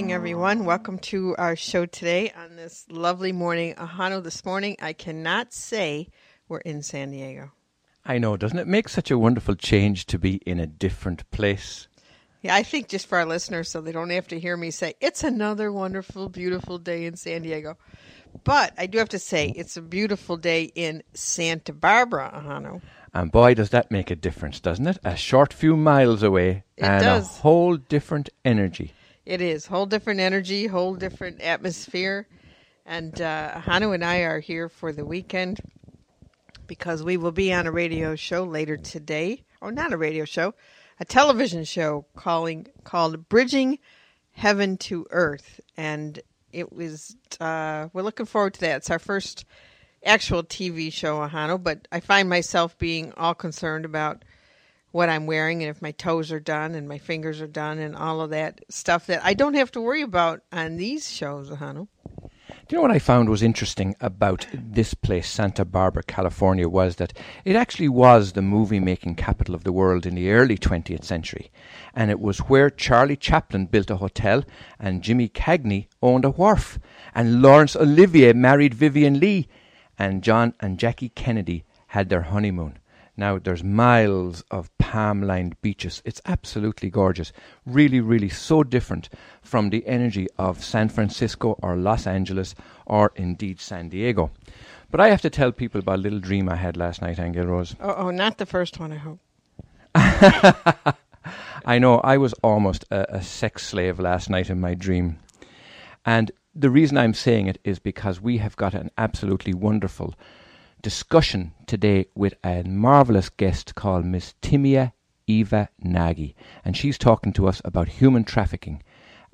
Morning, everyone. Welcome to our show today on this lovely morning. Ahanu, this morning, I cannot say we're in San Diego. I know, doesn't it make such a wonderful change to be in a different place? Yeah, I think just for our listeners, so they don't have to hear me say, it's another wonderful, beautiful day in San Diego. But I do have to say, it's a beautiful day in Santa Barbara, Ahanu. And boy, does that make a difference, doesn't it? A short few miles away It and does. a whole different energy. It is. Whole different energy, whole different atmosphere, and uh, Hanu and I are here for the weekend because we will be on a radio show later today, or not a radio show, a television show calling called Bridging Heaven to Earth, and it was uh, we're looking forward to that. It's our first actual TV show, Hanu, but I find myself being all concerned about what I'm wearing and if my toes are done and my fingers are done and all of that stuff that I don't have to worry about on these shows, Hanu. Do you know what I found was interesting about this place, Santa Barbara, California, was that it actually was the movie making capital of the world in the early 20th century. And it was where Charlie Chaplin built a hotel and Jimmy Cagney owned a wharf. And Laurence Olivier married Vivien Leigh. And John and Jackie Kennedy had their honeymoon. Now there's miles of palm lined beaches. It's absolutely gorgeous. Really, really so different from the energy of San Francisco or Los Angeles or indeed San Diego. But I have to tell people about a little dream I had last night, Aingeal Rose. Oh, oh, not the first one, I hope. I know I was almost a, a sex slave last night in my dream. And the reason I'm saying it is because we have got an absolutely wonderful discussion today with a marvelous guest called Miss Timea Eva Nagy. And she's talking to us about human trafficking.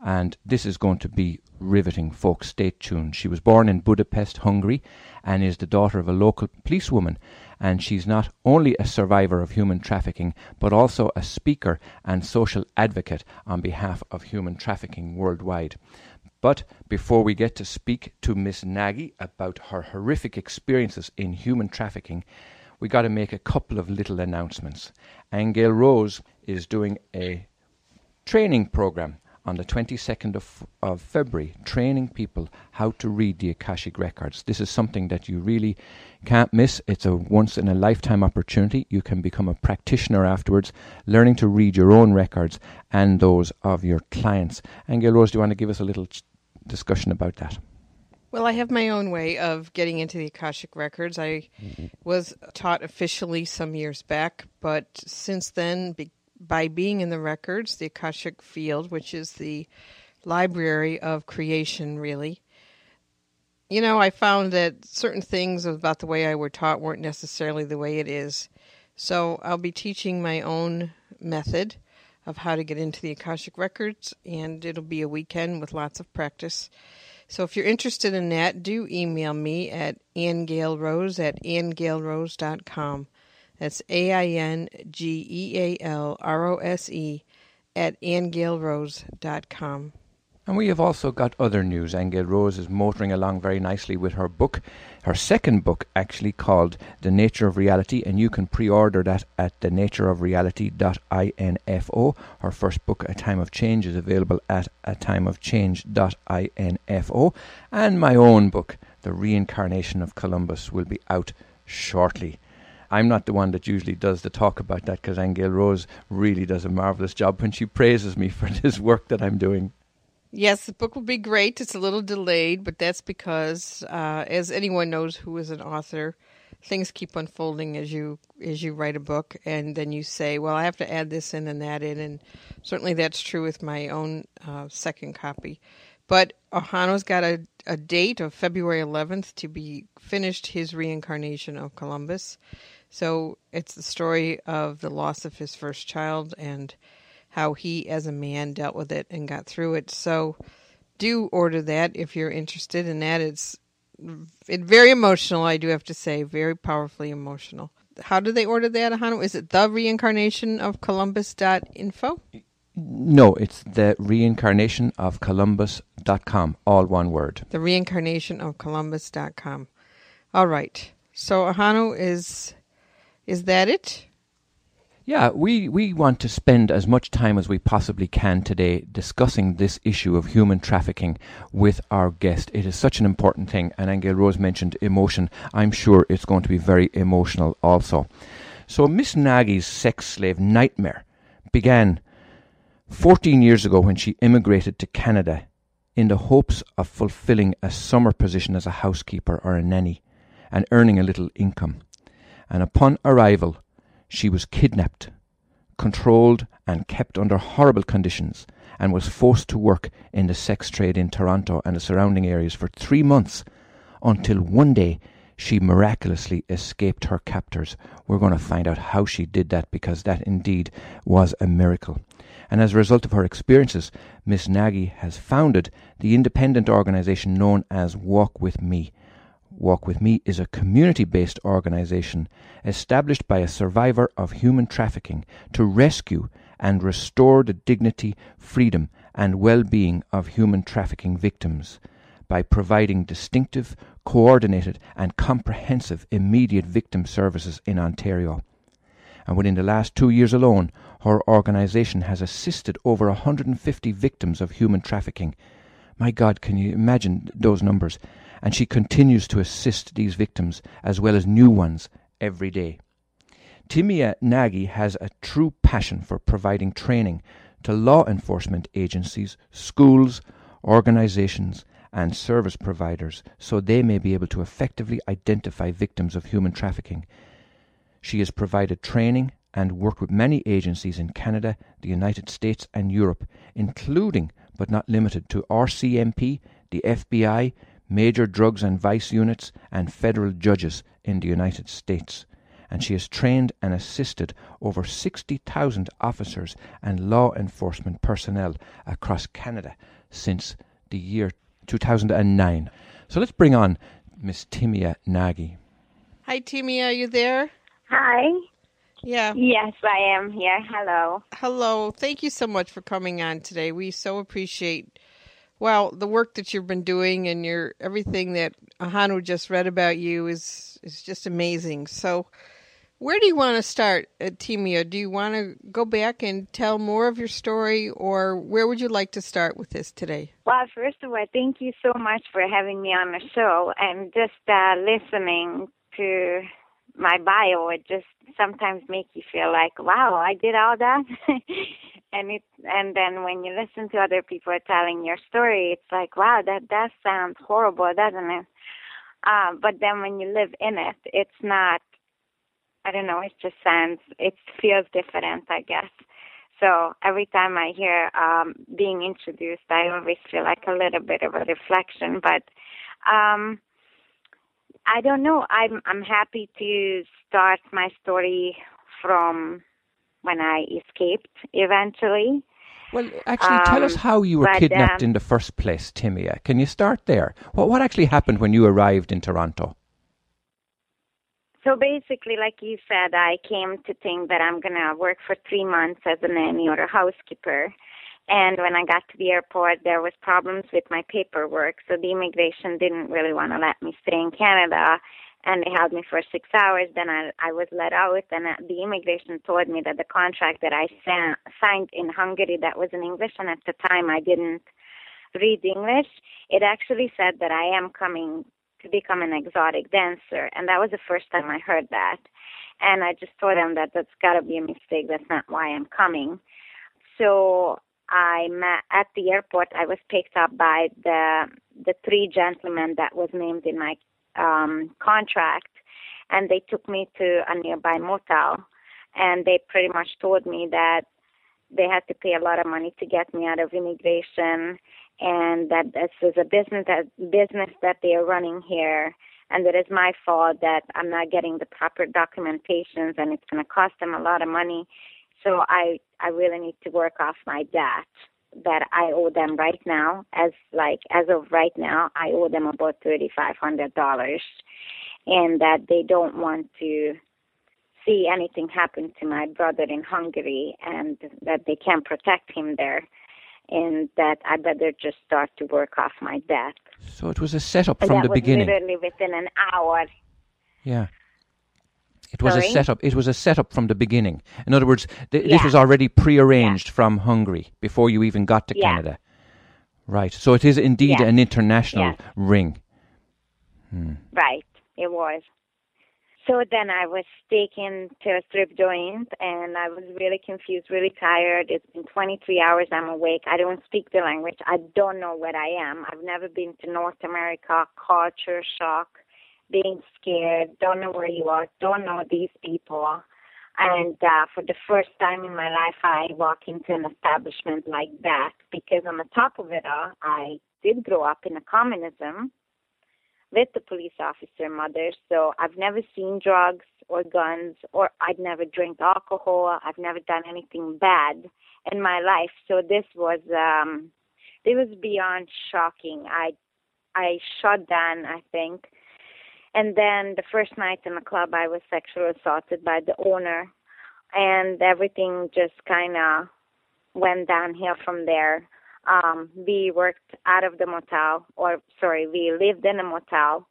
And this is going to be riveting, folks. Stay tuned. She was born in Budapest, Hungary, and is the daughter of a local policewoman. And she's not only a survivor of human trafficking, but also a speaker and social advocate on behalf of human trafficking worldwide. But before we get to speak to Miss Nagy about her horrific experiences in human trafficking, we got to make a couple of little announcements. Aingeal Rose is doing a training program on the 22nd of, of February, training people how to read the Akashic Records. This is something that you really can't miss. It's a once in a lifetime opportunity. You can become a practitioner afterwards, learning to read your own records and those of your clients. Aingeal Rose, do you want to give us a little ch- discussion about that? Well, I have my own way of getting into the Akashic Records. I mm-hmm. was taught officially some years back, but since then, be- by being in the records, the Akashic field, which is the library of creation, really, you know, I found that certain things about the way I were taught weren't necessarily the way it is. So I'll be teaching my own method of how to get into the Akashic Records, and it'll be a weekend with lots of practice. So if you're interested in that, do email me at aingealrose at aingealrose.com. That's A I N G E A L R O S E at aingealrose.com. And we have also got other news. Aingeal Rose is motoring along very nicely with her book, her second book actually called The Nature of Reality, and you can pre-order that at thenatureofreality.info. Her first book, A Time of Change, is available at a atimeofchange.info. And my own book, The Reincarnation of Columbus, will be out shortly. I'm not the one that usually does the talk about that because Aingeal Rose really does a marvelous job when she praises me for this work that I'm doing. Yes, the book will be great. It's a little delayed, but that's because, uh, as anyone knows who is an author, things keep unfolding as you as you write a book, and then you say, "Well, I have to add this in and that in," and certainly that's true with my own uh, second copy. But Ahanu's got a, a date of February 11th to be finished his reincarnation of Columbus. So it's the story of the loss of his first child and how he, as a man, dealt with it and got through it. So do order that if you're interested in that. It's it very emotional, I do have to say, very powerfully emotional. How do they order that, Ahanu? Is it the reincarnation of Columbus.info? No, it's the reincarnation of Columbus.com, all one word. The reincarnation of Columbus.com. All right. So Ahanu is is that it? Yeah, we, we want to spend as much time as we possibly can today discussing this issue of human trafficking with our guest. It is such an important thing, and Aingeal Rose mentioned emotion. I'm sure it's going to be very emotional also. So, Miss Nagy's sex slave nightmare began 14 years ago when she immigrated to Canada in the hopes of fulfilling a summer position as a housekeeper or a nanny and earning a little income. And upon arrival, she was kidnapped, controlled, and kept under horrible conditions, and was forced to work in the sex trade in Toronto and the surrounding areas for three months until one day she miraculously escaped her captors. We're going to find out how she did that because that indeed was a miracle. And as a result of her experiences, Miss Nagy has founded the independent organization known as Walk With Me, Walk With Me is a community based organization established by a survivor of human trafficking to rescue and restore the dignity, freedom, and well being of human trafficking victims by providing distinctive, coordinated, and comprehensive immediate victim services in Ontario. And within the last two years alone, her organization has assisted over 150 victims of human trafficking. My God, can you imagine those numbers? And she continues to assist these victims as well as new ones every day. Timea Nagy has a true passion for providing training to law enforcement agencies, schools, organizations, and service providers so they may be able to effectively identify victims of human trafficking. She has provided training and worked with many agencies in Canada, the United States, and Europe, including but not limited to RCMP, the FBI, major drugs and vice units, and federal judges in the United States. And she has trained and assisted over 60,000 officers and law enforcement personnel across Canada since the year 2009. So let's bring on Miss Timea Nagy. Hi, Timea, are you there? Hi. Yeah. Yes, I am here. Hello. Hello. Thank you so much for coming on today. We so appreciate well, the work that you've been doing and your everything that Ahanu just read about you is is just amazing. So, where do you want to start at Timea? Do you want to go back and tell more of your story, or where would you like to start with this today? Well, first of all, thank you so much for having me on the show and just uh, listening to my bio. It just sometimes makes you feel like, wow, I did all that. and it and then when you listen to other people telling your story it's like wow that that sounds horrible doesn't it? Um but then when you live in it it's not i don't know it just sounds it feels different i guess. So every time i hear um being introduced i always feel like a little bit of a reflection but um i don't know. I'm i'm happy to start my story from when I escaped eventually. Well, actually, tell us um, how you were but, kidnapped um, in the first place, Timea. Can you start there? What, what actually happened when you arrived in Toronto? So basically, like you said, I came to think that I'm going to work for three months as a nanny or a housekeeper. And when I got to the airport, there was problems with my paperwork. So the immigration didn't really want to let me stay in Canada and they held me for six hours. Then I, I was let out, and uh, the immigration told me that the contract that I sa- signed in Hungary that was in English, and at the time I didn't read English. It actually said that I am coming to become an exotic dancer, and that was the first time I heard that. And I just told them that that's got to be a mistake. That's not why I'm coming. So I met at the airport. I was picked up by the the three gentlemen that was named in my um, contract, and they took me to a nearby motel, and they pretty much told me that they had to pay a lot of money to get me out of immigration, and that this is a business that business that they are running here, and that it's my fault that I'm not getting the proper documentations, and it's going to cost them a lot of money. So I I really need to work off my debt that I owe them right now. As like as of right now, I owe them about thirty five hundred dollars, and that they don't want to see anything happen to my brother in Hungary, and that they can't protect him there, and that I better just start to work off my debt. So it was a setup from that the was beginning. literally within an hour. Yeah. It was Sorry? a setup. It was a setup from the beginning. In other words, th- this was already prearranged from Hungary before you even got to Yeah. Canada. Right. So it is indeed an international ring. Hmm. Right, it was. So then I was taken to a strip joint and I was really confused, really tired. It's been 23 hours I'm awake. I don't speak the language. I don't know where I am. I've never been to North America, culture shock, being scared, don't know where you are, don't know these people. And uh, for the first time in my life, I walk into an establishment like that because on the top of it all, I did grow up in a communism with the police officer mother. So I've never seen drugs or guns, or I'd never drank alcohol. I've never done anything bad in my life. So this was um, it was beyond shocking. I I shut down. I think. And then the first night in the club, I was sexually assaulted by the owner, and everything just kind of went downhill from there um, we worked out of the motel, or sorry, we lived in a motel.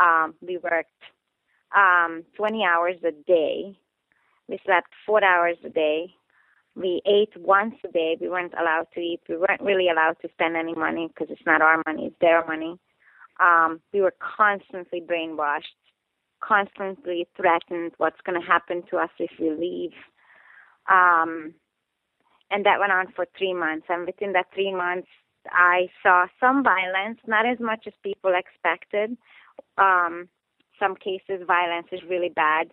Um, we worked um, 20 hours a day. We slept four hours a day. We ate once a day. We weren't allowed to eat. We weren't really allowed to spend any money because it's not our money, it's their money. Um, we were constantly brainwashed, constantly threatened what's going to happen to us if we leave. Um, and that went on for three months. And within that three months, I saw some violence, not as much as people expected. Um, some cases, violence is really bad,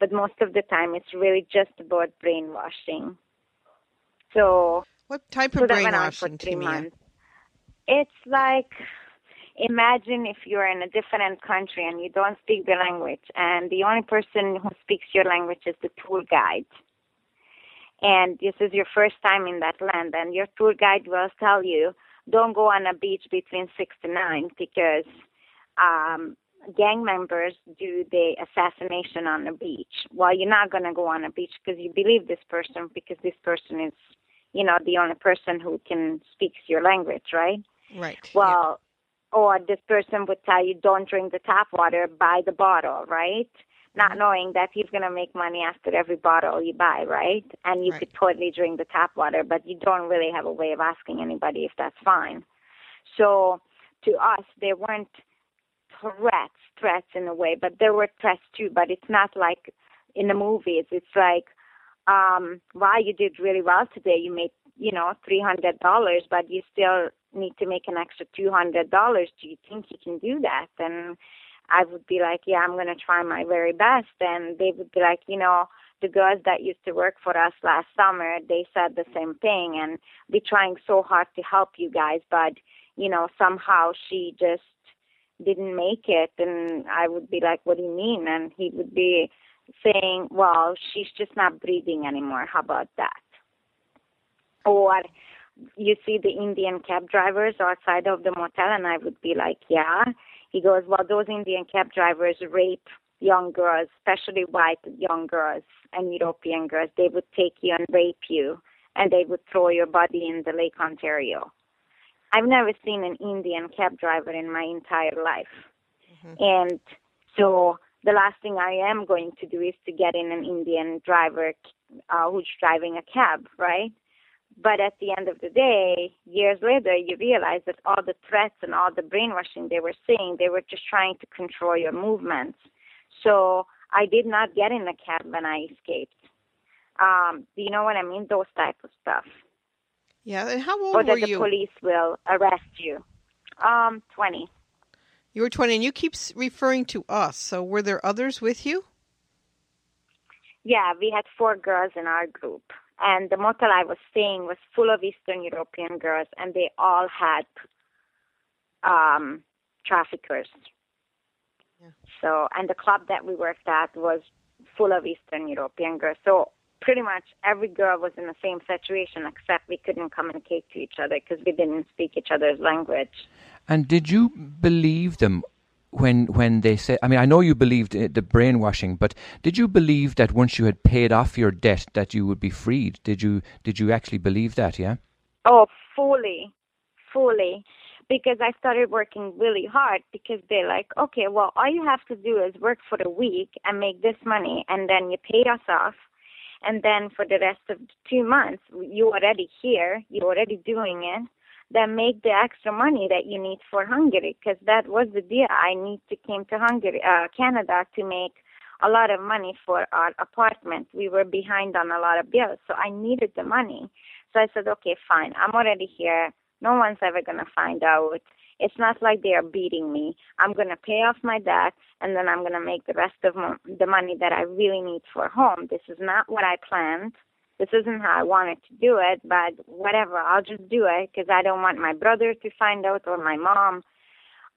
but most of the time, it's really just about brainwashing. So, What type of that went on for brainwashing, months. It's like imagine if you're in a different country and you don't speak the language, and the only person who speaks your language is the tour guide. And this is your first time in that land and your tour guide will tell you don't go on a beach between six to nine because um gang members do the assassination on the beach. Well you're not going to go on a beach because you believe this person because this person is you know the only person who can speaks your language right? Right. well or this person would tell you don't drink the tap water buy the bottle right not knowing that he's going to make money after every bottle you buy, right? And you Right. could totally drink the tap water, but you don't really have a way of asking anybody if that's fine. So to us, there weren't threats, threats in a way, but there were threats too, but it's not like in the movies. It's like, um, wow, you did really well today. You made, you know, $300, but you still need to make an extra $200. Do you think you can do that? And I would be like, yeah, I'm going to try my very best. And they would be like, you know, the girls that used to work for us last summer, they said the same thing. And we're trying so hard to help you guys, but, you know, somehow she just didn't make it. And I would be like, what do you mean? And he would be saying, well, she's just not breathing anymore. How about that? Or you see the Indian cab drivers outside of the motel, and I would be like, yeah. He goes, well, those Indian cab drivers rape young girls, especially white young girls and European girls. They would take you and rape you, and they would throw your body in the Lake Ontario. I've never seen an Indian cab driver in my entire life. And so the last thing I am going to do is to get in an Indian driver uh, who's driving a cab, right? But at the end of the day, years later, you realize that all the threats and all the brainwashing they were saying, they were just trying to control your movements. So I did not get in a cab when I escaped. Um, do you know what I mean? Those type of stuff. Yeah. And how old or were that the you? police will arrest you. Um, 20. You were 20, and you keep referring to us. So were there others with you? Yeah, we had four girls in our group. And the motel I was staying was full of Eastern European girls, and they all had um, traffickers. Yeah. So, and the club that we worked at was full of Eastern European girls. So pretty much every girl was in the same situation, except we couldn't communicate to each other because we didn't speak each other's language. And did you believe them when when they said? I mean, I know you believed eh, the brainwashing, but did you believe that once you had paid off your debt, that you would be freed? Did you did you actually believe that? Yeah. Oh, fully, fully because I started working really hard because they're like, okay, well, all you have to do is work for a week and make this money, and then you pay us off. And then for the rest of two months, you already here, you're already doing it. Then make the extra money that you need for Hungary, because that was the deal. I need to came to Hungary, uh, Canada, to make a lot of money for our apartment. We were behind on a lot of bills, so I needed the money. So I said, okay, fine. I'm already here. No one's ever to find out. It's not like they are beating me. I'm to pay off my debt and then I'm to make the rest of the money that I really need for home. This is not what I planned. This isn't how I wanted to do it, but whatever, I'll just do it because I don't want my brother to find out or my mom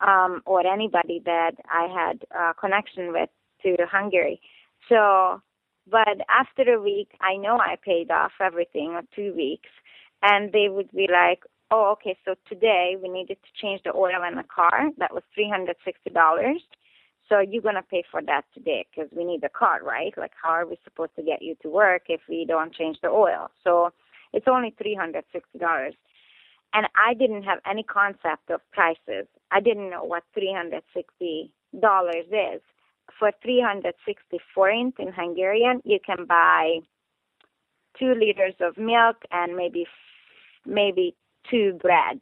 um, or anybody that I had a connection with to Hungary. So, but after a week, I know I paid off everything or two weeks, and they would be like, oh, okay, so today we needed to change the oil in the car. That was $360. So you're going to pay for that today because we need the car, right? Like, how are we supposed to get you to work if we don't change the oil? So it's only $360. And I didn't have any concept of prices. I didn't know what $360 is. For 360 forint in Hungarian, you can buy two liters of milk and maybe maybe two bread,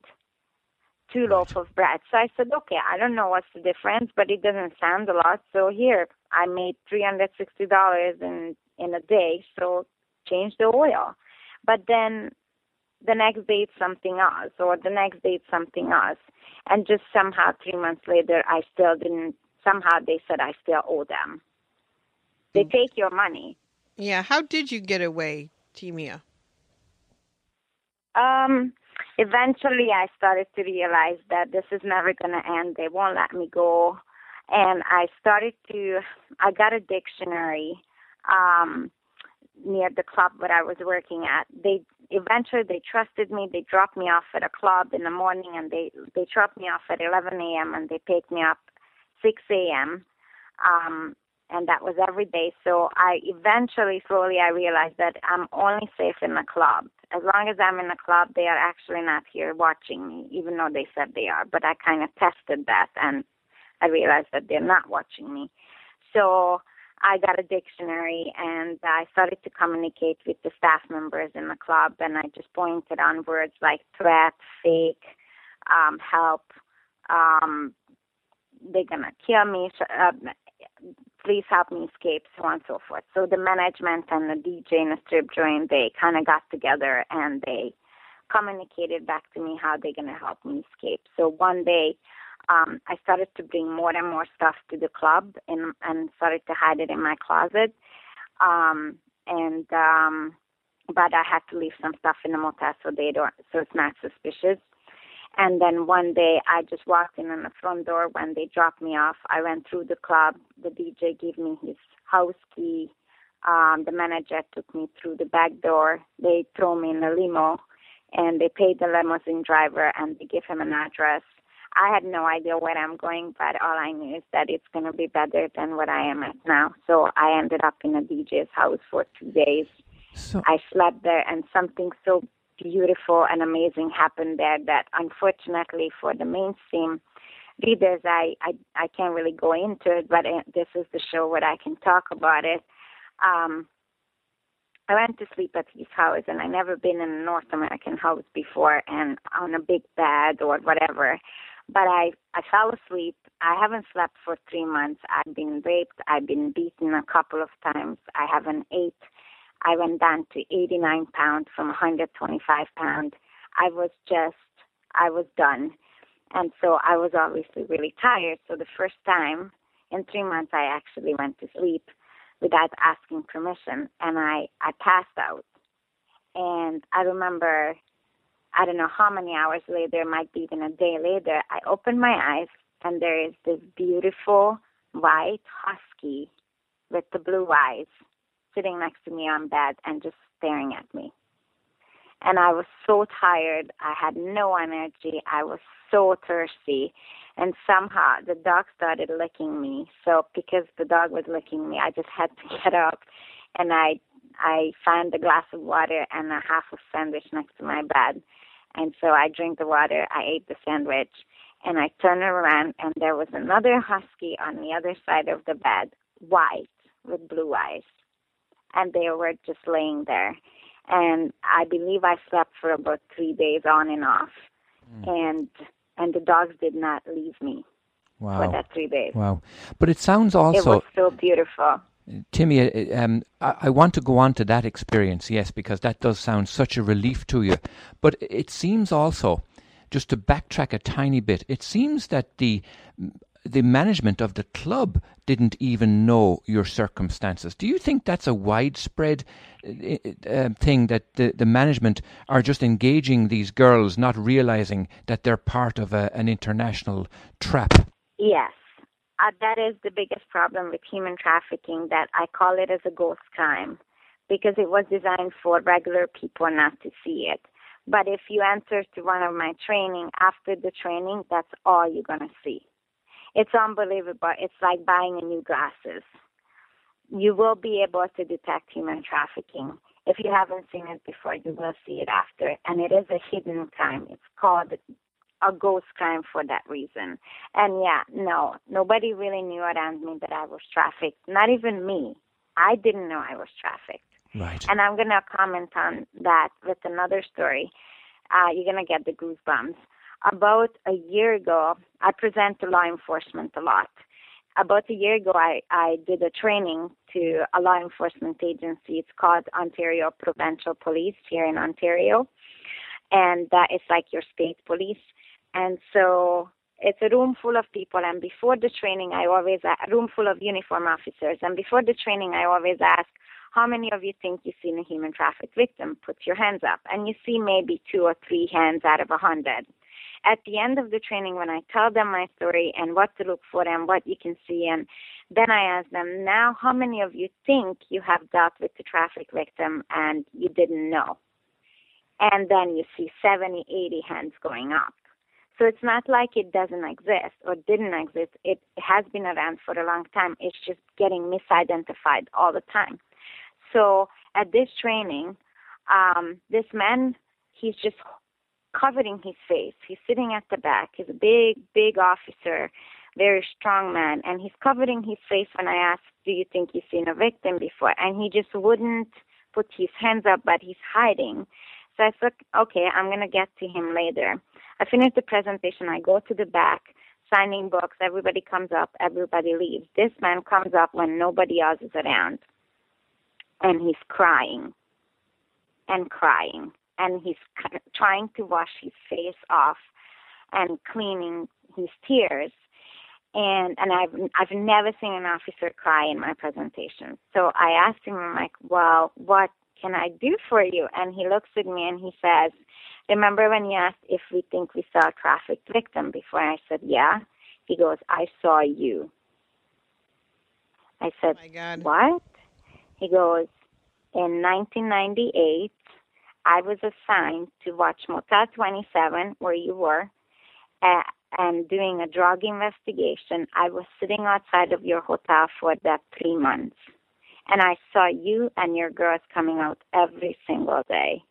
two loaf of bread. So I said, okay, I don't know what's the difference, but it doesn't sound a lot. So here, I made three hundred sixty dollars in in a day. So change the oil. But then the next day it's something else, or the next day it's something else, and just somehow three months later, I still didn't. Somehow they said I still owe them. They mm. take your money. Yeah. How did you get away, Timea? Um, eventually I started to realize that this is never going to end. They won't let me go. And I started to, I got a dictionary um, near the club where I was working at. They eventually they trusted me. They dropped me off at a club in the morning, and they they dropped me off at 11 a.m. and they picked me up 6 a.m. Um, and that was every day. So I eventually, slowly, I realized that I'm only safe in the club. As long as I'm in the club, they are actually not here watching me, even though they said they are. But I kind of tested that, and I realized that they're not watching me. So I got a dictionary, and I started to communicate with the staff members in the club, and I just pointed on words like threat, fake, um, help, um, they're gonna kill me. Uh, please help me escape, so on and so forth. So the management and the DJ and the strip joint, they kind of got together and they communicated back to me how they're going to help me escape. So one day, um, I started to bring more and more stuff to the club and, and started to hide it in my closet. Um, and um, but I had to leave some stuff in the motel so they don't, so it's not suspicious. And then one day I just walked in on the front door when they dropped me off. I went through the club. The DJ gave me his house key. Um, the manager took me through the back door. They threw me in a limo and they paid the limousine driver and they gave him an address. I had no idea where I'm going, but all I knew is that it's going to be better than what I am at now. So I ended up in a DJ's house for two days. So I slept there, and something so beautiful and amazing happened there that unfortunately for the mainstream readers I, I I can't really go into it but uh, this is the show where I can talk about it. Um I went to sleep at his house and I never been in a North American house before and on a big bed or whatever. But I I fell asleep. I haven't slept for 3 months. I've been raped. I've been beaten a couple of times. I haven't ate I went down to 89 pounds from 125 pounds. I was just, I was done. And so I was obviously really tired. So the first time in three months, I actually went to sleep without asking permission and I, I passed out. And I remember, I don't know how many hours later, might be even a day later, I opened my eyes and there is this beautiful white husky with the blue eyes sitting next to me on bed and just staring at me. And I was so tired. I had no energy. I was so thirsty. And somehow the dog started licking me. So because the dog was licking me, I just had to get up and I I found a glass of water and a half of sandwich next to my bed. And so I drank the water, I ate the sandwich, and I turned around and there was another husky on the other side of the bed, white with blue eyes. And they were just laying there. And I believe I slept for about three days on and off. Mm. And and the dogs did not leave me wow. for that three days. Wow. But it sounds also It was so beautiful. Timmy, uh, um, I, I, want to go on to that experience, yes, because that does sound such a relief to you. But it seems also, just to backtrack a tiny bit, it seems that the the management of the club didn't even know your circumstances. Do you think that's a widespread uh, uh, thing that the, the management are just engaging these girls, not realizing that they're part of a, an international trap? Yes uh, that is the biggest problem with human trafficking that I call it as a ghost crime because it was designed for regular people not to see it. But if you enter to one of my training, after the training, that's all you're going to see. It's unbelievable. It's like buying a new glasses. You will be able to detect human trafficking. If you haven't seen it before, you will see it after. And it is a hidden crime. It's called a ghost crime for that reason. And yeah, no, nobody really knew around me that I was trafficked. Not even me. I didn't know I was trafficked. Right. And I'm going to comment on that with another story. Uh, you're going to get the goosebumps. About a year ago, I present to law enforcement a lot. About a year ago, I, I did a training to a law enforcement agency. It's called Ontario Provincial Police here in Ontario. And that is like your state police. And so it's a room full of people. And before the training, I always, a room full of uniform officers. And before the training, I always ask, how many of you think you've seen a human traffic victim? Put your hands up. And you see maybe two or three hands out of a hundred. At the end of the training, when I tell them my story and what to look for and what you can see, and then I ask them, now how many of you think you have dealt with the traffic victim and you didn't know? And then you see 70, 80 hands going up. So it's not like it doesn't exist or didn't exist. It has been around for a long time. It's just getting misidentified all the time. So at this training, um, this man, he's just covering his face. He's sitting at the back. He's a big, big officer, very strong man, and he's covering his face when I ask, "Do you think you've seen a victim before?" And he just wouldn't put his hands up, but he's hiding. So I thought, okay, I'm gonna get to him later. I finish the presentation. I go to the back, signing books. Everybody comes up. Everybody leaves. This man comes up when nobody else is around, and he's crying and crying, and he's trying to wash his face off and cleaning his tears. And and I've I've never seen an officer cry in my presentation. So I asked him, I'm like, well, what can I do for you? And he looks at me and he says, Remember when you asked if we think we saw a trafficked victim before? I said, Yeah. He goes, I saw you. I said, oh What? He goes, In 1998, I was assigned to watch Motel 27, where you were, uh, and doing a drug investigation. I was sitting outside of your hotel for that three months. And I saw you and your girls coming out every single day.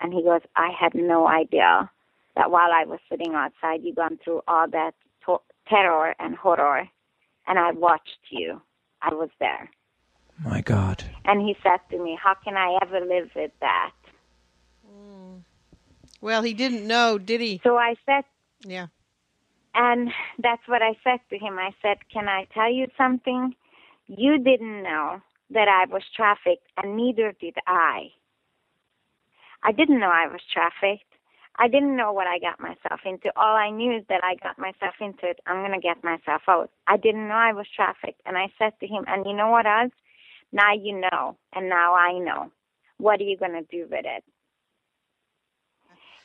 And he goes, I had no idea that while I was sitting outside, you gone through all that to- terror and horror. And I watched you. I was there. My God. And he said to me, How can I ever live with that? Well, he didn't know, did he? So I said, Yeah. And that's what I said to him. I said, Can I tell you something? You didn't know that I was trafficked, and neither did I. I didn't know I was trafficked. I didn't know what I got myself into. All I knew is that I got myself into it. I'm going to get myself out. I didn't know I was trafficked. And I said to him, and you know what else? Now you know, and now I know. What are you going to do with it?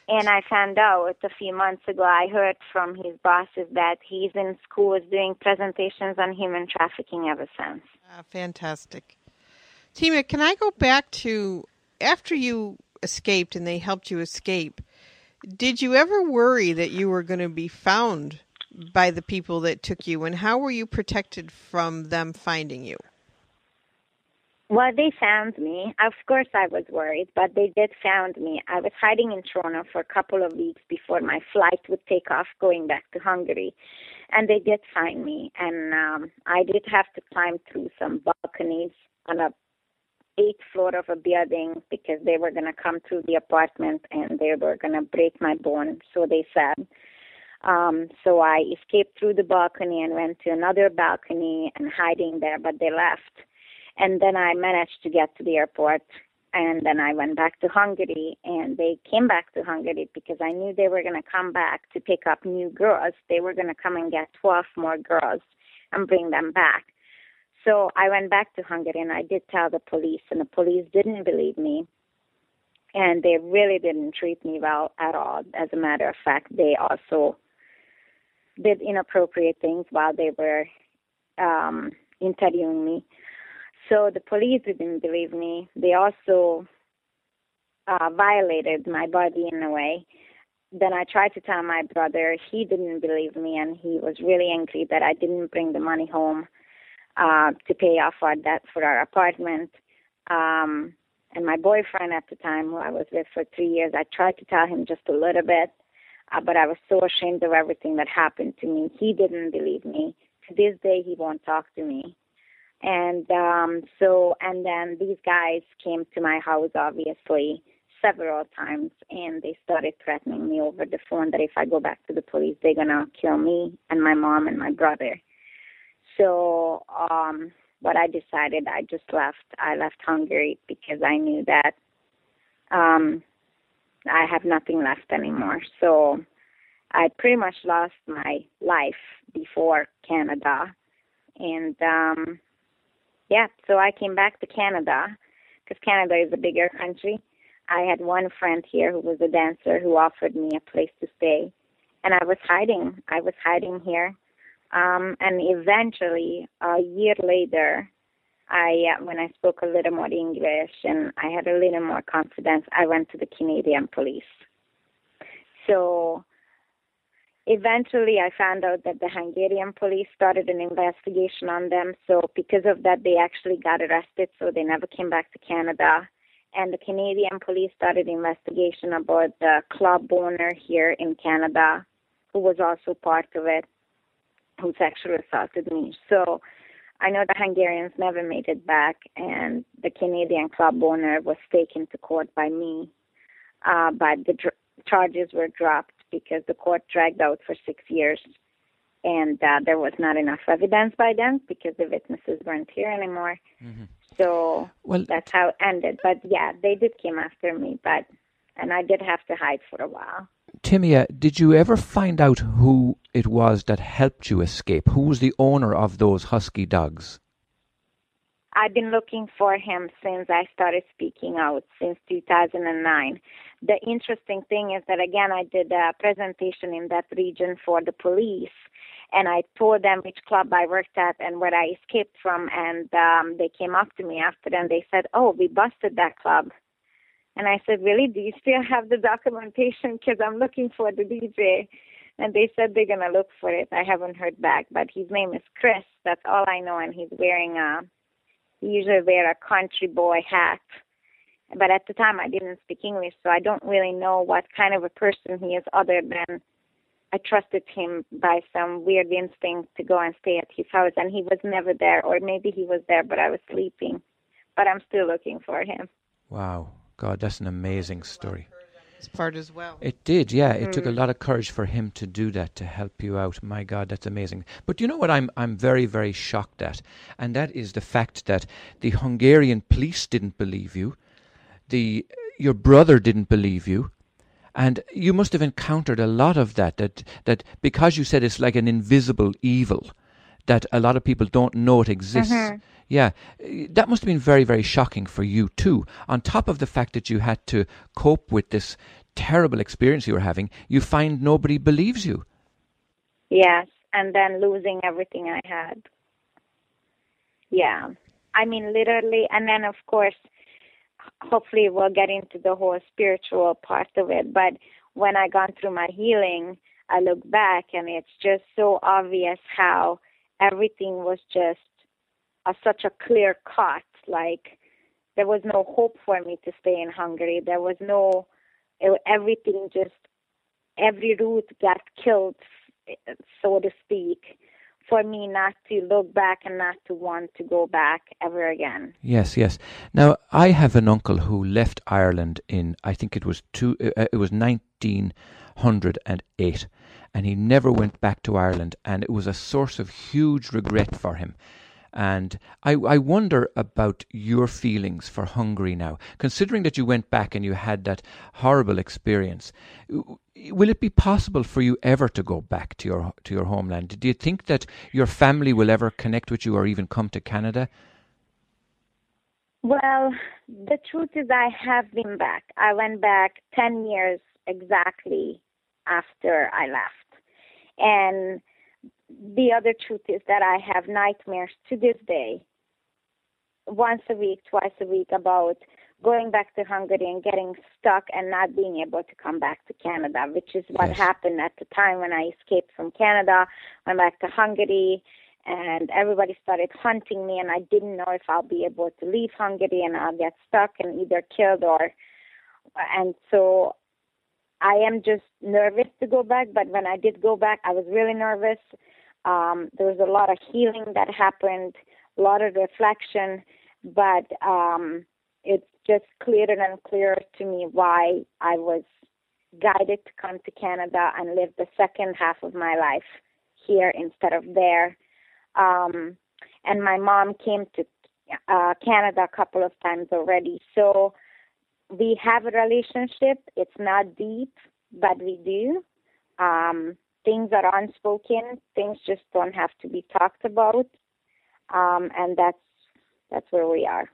And I found out a few months ago, I heard from his bosses that he's in schools doing presentations on human trafficking ever since. Uh, fantastic. Timea, can I go back to after you escaped and they helped you escape? Did you ever worry that you were going to be found by the people that took you, and how were you protected from them finding you? Well, they found me. Of course, I was worried, but they did found me. I was hiding in Toronto for a couple of weeks before my flight would take off going back to Hungary, and they did find me. And um, I did have to climb through some balconies on a eighth floor of a building because they were going to come through the apartment and they were going to break my bone, so they said. Um, so I escaped through the balcony and went to another balcony and hiding there, but they left. And then I managed to get to the airport and then I went back to Hungary and they came back to Hungary because I knew they were going to come back to pick up new girls. They were going to come and get 12 more girls and bring them back. So I went back to Hungary and I did tell the police, and the police didn't believe me. And they really didn't treat me well at all. As a matter of fact, they also did inappropriate things while they were um, interviewing me. So the police didn't believe me. They also uh, violated my body in a way. Then I tried to tell my brother. He didn't believe me, and he was really angry that I didn't bring the money home uh, to pay off our debt for our apartment. Um, and my boyfriend at the time, who I was with for three years, I tried to tell him just a little bit, uh, but I was so ashamed of everything that happened to me. He didn't believe me. To this day, he won't talk to me. And um, so, and then these guys came to my house, obviously, several times, and they started threatening me over the phone that if I go back to the police, they're gonna kill me and my mom and my brother. So, um, what I decided, I just left. I left Hungary because I knew that um, I have nothing left anymore. So, I pretty much lost my life before Canada, and um, yeah, so I came back to Canada because Canada is a bigger country. I had one friend here who was a dancer who offered me a place to stay, and I was hiding. I was hiding here um, and eventually, a year later, I uh, when I spoke a little more English and I had a little more confidence, I went to the Canadian police. So eventually I found out that the Hungarian police started an investigation on them. So because of that, they actually got arrested. So they never came back to Canada. And the Canadian police started investigation about the club owner here in Canada, who was also part of it who sexually assaulted me. So I know the Hungarians never made it back, and the Canadian club owner was taken to court by me, uh, but the dr- charges were dropped because the court dragged out for six years, and uh, there was not enough evidence by then because the witnesses weren't here anymore. Mm-hmm. So well, that's how it ended. But yeah, they did came after me, but and I did have to hide for a while. Timea, did you ever find out who it was that helped you escape? Who was the owner of those husky dogs? I've been looking for him since I started speaking out, since 2009. The interesting thing is that, again, I did a presentation in that region for the police, and I told them which club I worked at and where I escaped from, and um, they came up to me after and they said, Oh, we busted that club. And I said, Really? Do you still have the documentation? Because I'm looking for the DJ. And they said they're going to look for it. I haven't heard back, but his name is Chris. That's all I know. And he's wearing a, he usually wear a country boy hat. But at the time I didn't speak English, so I don't really know what kind of a person he is other than I trusted him by some weird instinct to go and stay at his house. And he was never there, or maybe he was there, but I was sleeping. But I'm still looking for him. Wow. God, that's an amazing story. Part as well. It did, yeah. It mm. took a mm. lot of courage for him to do that to help you out. My God, that's amazing. But you know what? I'm I'm very very shocked at, and that is the fact that the Hungarian police didn't believe you, the your brother didn't believe you, and you must have encountered a lot of that. That that because you said it's like an invisible evil, that a lot of people don't know it exists. Mm-hmm yeah, that must have been very, very shocking for you too. On top of the fact that you had to cope with this terrible experience you were having, you find nobody believes you. Yes, and then losing everything I had. Yeah. I mean, literally, and then of course, hopefully we'll get into the whole spiritual part of it. But when I gone through my healing, I look back and it's just so obvious how everything was just a, such a clear cut. Like there was no hope for me to stay in Hungary. There was no it, everything just every root got killed, so to speak for me not to look back and not to want to go back ever again. Yes, yes. Now I have an uncle who left Ireland in I think it was two uh, uh it was 1908 and he never went back to Ireland and it was a source of huge regret for him. And I, I wonder about your feelings for Hungary now, considering that you went back and you had that horrible experience. Will it be possible for you ever to go back to your to your homeland? Do you think that your family will ever connect with you or even come to Canada? Well, the truth is, I have been back. I went back 10 years exactly after I left. And the other truth is that I have nightmares to this day, once a week, twice a week, about going back to Hungary and getting stuck and not being able to come back to Canada, which is what yes. happened at the time when I escaped from Canada, went back to Hungary, and everybody started hunting me, and I didn't know if I'll be able to leave Hungary and I'll get stuck and either killed or. And so I am just nervous to go back, but when I did go back, I was really nervous um, there was a lot of healing that happened, a lot of reflection, but um, it's just clearer and clearer to me why I was guided to come to Canada and live the second half of my life here instead of there. Um, and my mom came to uh, Canada a couple of times already. So we have a relationship. It's not deep, but we do. Um, things are unspoken. Things just don't have to be talked about, um, and that's that's where we are.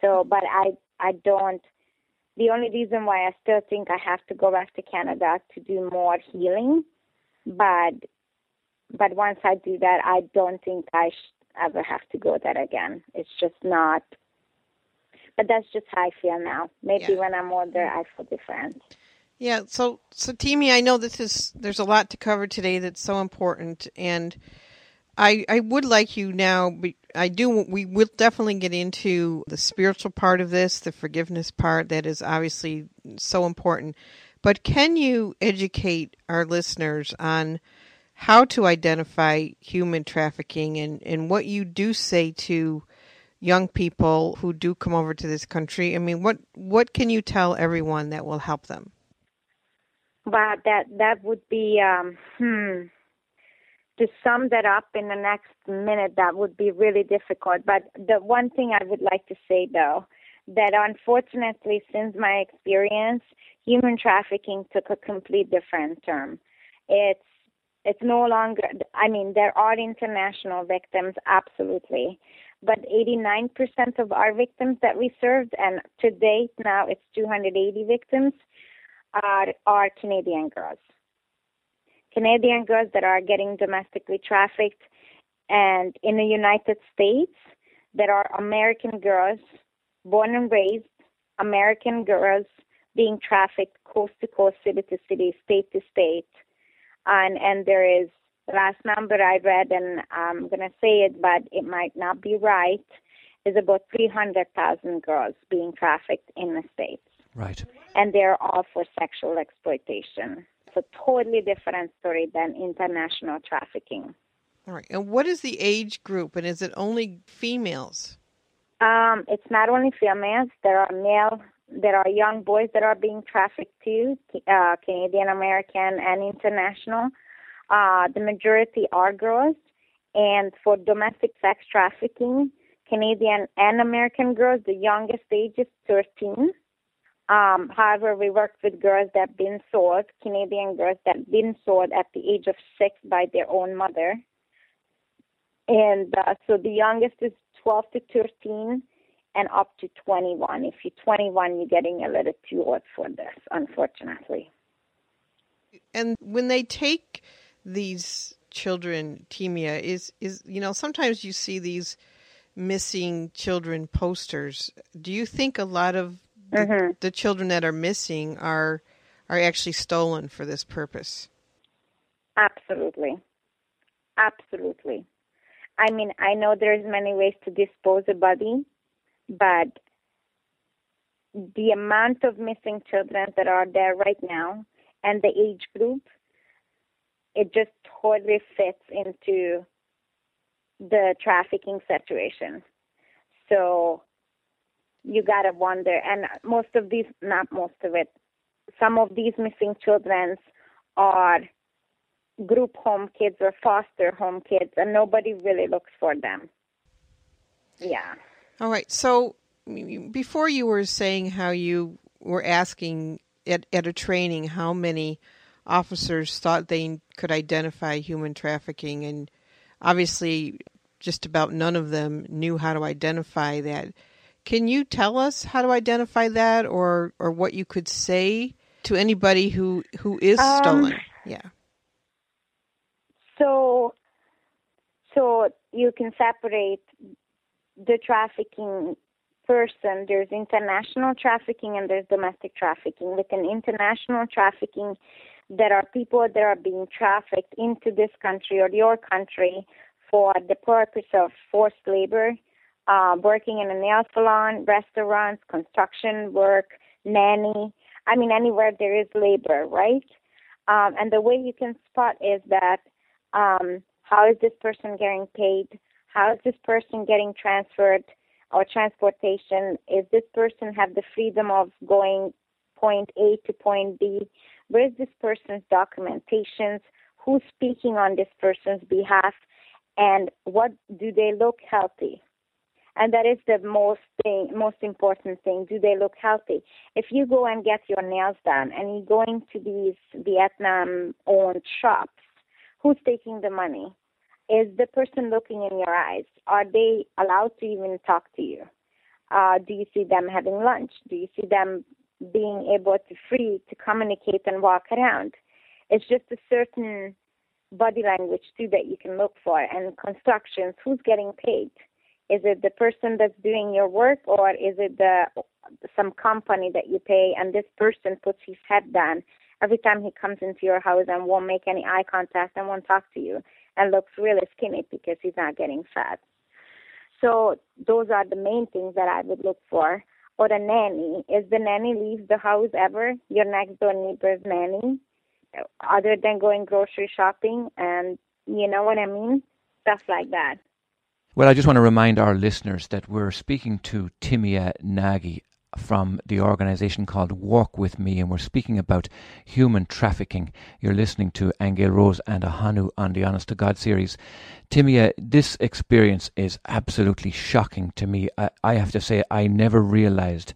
So, but I I don't. The only reason why I still think I have to go back to Canada to do more healing, but but once I do that, I don't think I should ever have to go there again. It's just not. But that's just how I feel now. Maybe yeah. when I'm older, I feel different. Yeah, so so Timmy, I know this is there's a lot to cover today that's so important, and I I would like you now. I do. We will definitely get into the spiritual part of this, the forgiveness part that is obviously so important. But can you educate our listeners on how to identify human trafficking and, and what you do say to young people who do come over to this country? I mean, what what can you tell everyone that will help them? But that that would be um, hmm. To sum that up in the next minute, that would be really difficult. But the one thing I would like to say, though, that unfortunately, since my experience, human trafficking took a complete different term. It's it's no longer. I mean, there are international victims, absolutely, but 89% of our victims that we served, and to date now it's 280 victims, are, are Canadian girls. Canadian girls that are getting domestically trafficked. And in the United States, there are American girls, born and raised, American girls being trafficked coast to coast, city to city, state to state. And, and there is the last number I read, and I'm going to say it, but it might not be right, is about 300,000 girls being trafficked in the States. Right. And they're all for sexual exploitation. It's a totally different story than international trafficking. All right. And what is the age group, and is it only females? Um, it's not only females. There are male. There are young boys that are being trafficked too, uh, Canadian American and international. Uh, the majority are girls, and for domestic sex trafficking, Canadian and American girls, the youngest age is 13 um, however, we worked with girls that have been sold, Canadian girls that have been sold at the age of six by their own mother. And uh, so the youngest is 12 to 13 and up to 21. If you're 21, you're getting a little too old for this, unfortunately. And when they take these children, Timea, is, is, you know, sometimes you see these missing children posters. Do you think a lot of Mm-hmm. the children that are missing are are actually stolen for this purpose? Absolutely. Absolutely. I mean, I know there's many ways to dispose a body, but the amount of missing children that are there right now and the age group, it just totally fits into the trafficking situation. So you gotta wonder, and most of these, not most of it, some of these missing children are group home kids or foster home kids, and nobody really looks for them. Yeah. All right. So before you were saying how you were asking at, at a training how many officers thought they could identify human trafficking, and obviously just about none of them knew how to identify that. Can you tell us how to identify that, or or what you could say to anybody who who is Um, stolen? Yeah. So, so you can separate the trafficking person. There's international trafficking and there's domestic trafficking. With an international trafficking, there are people that are being trafficked into this country or your country for the purpose of forced labor, uh, working in a nail salon, restaurants, construction work, nanny. I mean, anywhere there is labor, right? Um, and the way you can spot is that um, how is this person getting paid? How is this person getting transferred or transportation? Is this person have the freedom of going point A to point B? Where is this person's documentations? Who's speaking on this person's behalf? And what do they look healthy? And that is the most thing, most important thing. Do they look healthy? If you go and get your nails done and you go into these Vietnam-owned shops, who's taking the money? Is the person looking in your eyes? Are they allowed to even talk to you? Uh, do you see them having lunch? Do you see them being able to free to communicate and walk around? It's just a certain body language too that you can look for. And constructions, who's getting paid? Is it the person that's doing your work, or is it the some company that you pay? And this person puts his head down every time he comes into your house and won't make any eye contact and won't talk to you and looks really skinny because he's not getting fat. So those are the main things that I would look for. Or the nanny. Is the nanny leaves the house ever? Your next door neighbor's nanny, other than going grocery shopping, and you know what I mean? Stuff like that. Well, I just want to remind our listeners that we're speaking to Timea Nagy from the organization called Walk With Me, and we're speaking about human trafficking. You're listening to Aingeal Rose and Ahanu on the Honest to God series. Timea, this experience is absolutely shocking to me. I, I have to say, I never realized.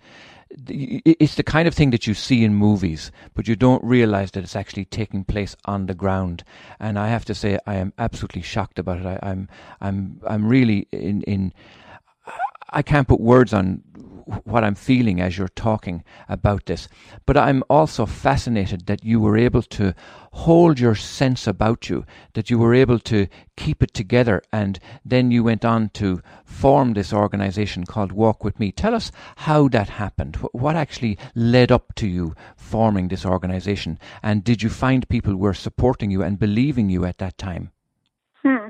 It's the kind of thing that you see in movies, but you don't realize that it's actually taking place on the ground. And I have to say, I am absolutely shocked about it. I, I'm, I'm, I'm really in, in. I can't put words on what I'm feeling as you're talking about this. But I'm also fascinated that you were able to hold your sense about you, that you were able to keep it together, and then you went on to form this organization called Walk With Me. Tell us how that happened. What actually led up to you forming this organization? And did you find people were supporting you and believing you at that time? Hmm.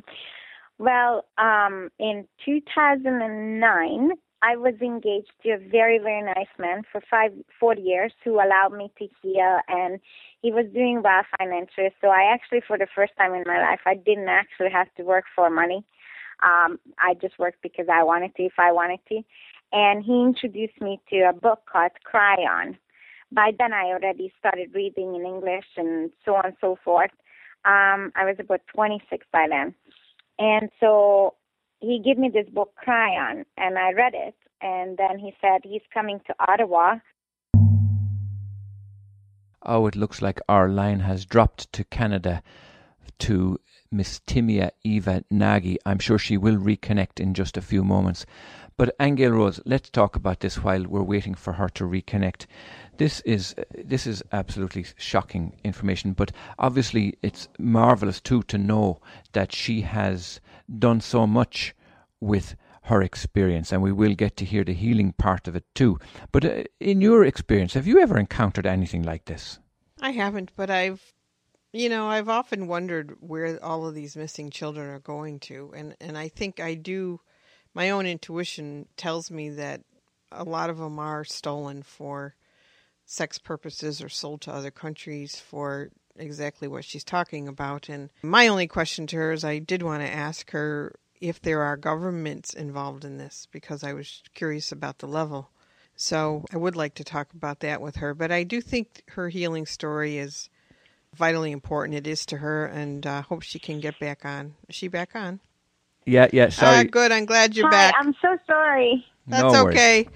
Well, um, in 2009, I was engaged to a very, very nice man for five, four years who allowed me to heal, and he was doing well financially. So I actually, for the first time in my life, I didn't actually have to work for money. Um, I just worked because I wanted to, if I wanted to. And he introduced me to a book called Kryon. By then, I already started reading in English and so on and so forth. Um, I was about 26 by then. And so he gave me this book, Kryon, and I read it. And then he said he's coming to Ottawa. Oh, it looks like our line has dropped to Canada to Miss Timea Eva Nagy. I'm sure she will reconnect in just a few moments. But Aingeal Rose, let's talk about this while we're waiting for her to reconnect. This is this is absolutely shocking information, but obviously it's marvelous too to know that she has done so much with her experience, and we will get to hear the healing part of it too. But uh, in your experience, have you ever encountered anything like this? I haven't, but I've, you know, I've often wondered where all of these missing children are going to, and and I think I do. My own intuition tells me that a lot of them are stolen for sex purposes or sold to other countries for exactly what she's talking about. And my only question to her is I did want to ask her if there are governments involved in this because I was curious about the level. So I would like to talk about that with her. But I do think her healing story is vitally important. It is to her, and uh, hope she can get back on. Is she back on? Yeah, yeah. Sorry. Uh, good. I'm glad you're Hi, back. I'm so sorry. That's No worries. okay.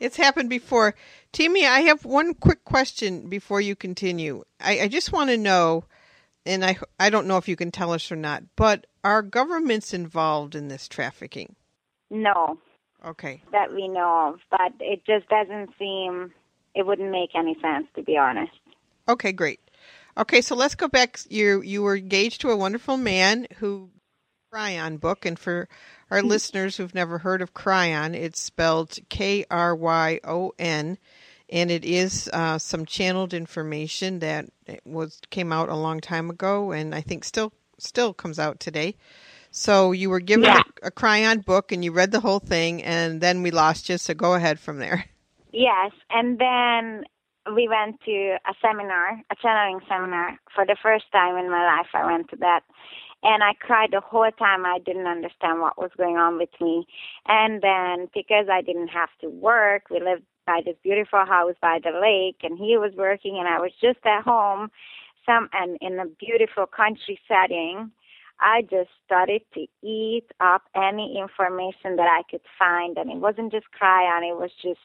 It's happened before. Timmy, I have one quick question before you continue. I, I just want to know, and I I don't know if you can tell us or not, but are governments involved in this trafficking? No, Okay. that we know of, but it just doesn't seem. It wouldn't make any sense, to be honest. Okay, great. Okay, so let's go back. You you were engaged to a wonderful man who Kryon book, and for our listeners who've never heard of Kryon, it's spelled K R Y O N, and it is uh, some channeled information that was came out a long time ago, and I think still still comes out today. So you were given Yeah. a, a Kryon book, and you read the whole thing, and then we lost you. So go ahead from there. Yes, and then we went to a seminar, a channeling seminar. For the first time in my life, I went to that. And I cried the whole time. I didn't understand what was going on with me. And then because I didn't have to work, we lived by this beautiful house by the lake, and he was working, and I was just at home, some and in a beautiful country setting. I just started to eat up any information that I could find, and it wasn't just Kryon; it was just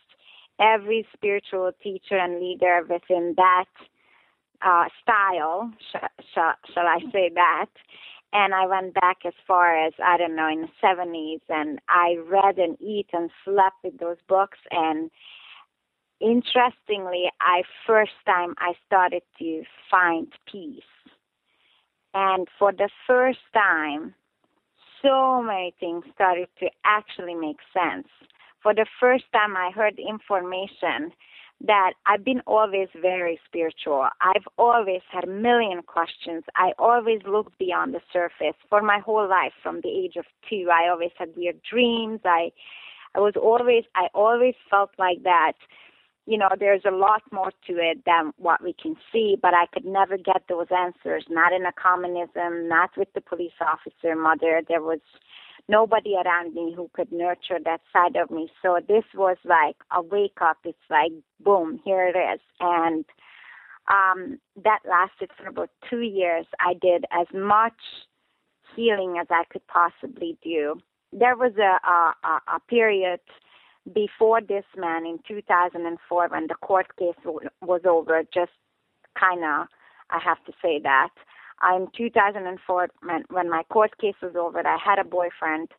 every spiritual teacher and leader within that uh, style, sh- sh- shall I say that? And I went back as far as, I don't know, in the 70s, and I read and eat and slept with those books. And interestingly, I first time I started to find peace. And for the first time, so many things started to actually make sense for the first time I heard information that I've been always very spiritual. I've always had a million questions. I always looked beyond the surface for my whole life from the age of 2. I always had weird dreams. I I was always I always felt like that you know, there's a lot more to it than what we can see, but I could never get those answers, not in a communism, not with the police officer mother. There was nobody around me who could nurture that side of me. So this was like a wake up. It's like boom, here it is. And um that lasted for about two years. I did as much healing as I could possibly do. There was a a, a, period before this man in 2004 when the court case was over just kind of i have to say that in 2004 when, my court case was over i had a boyfriend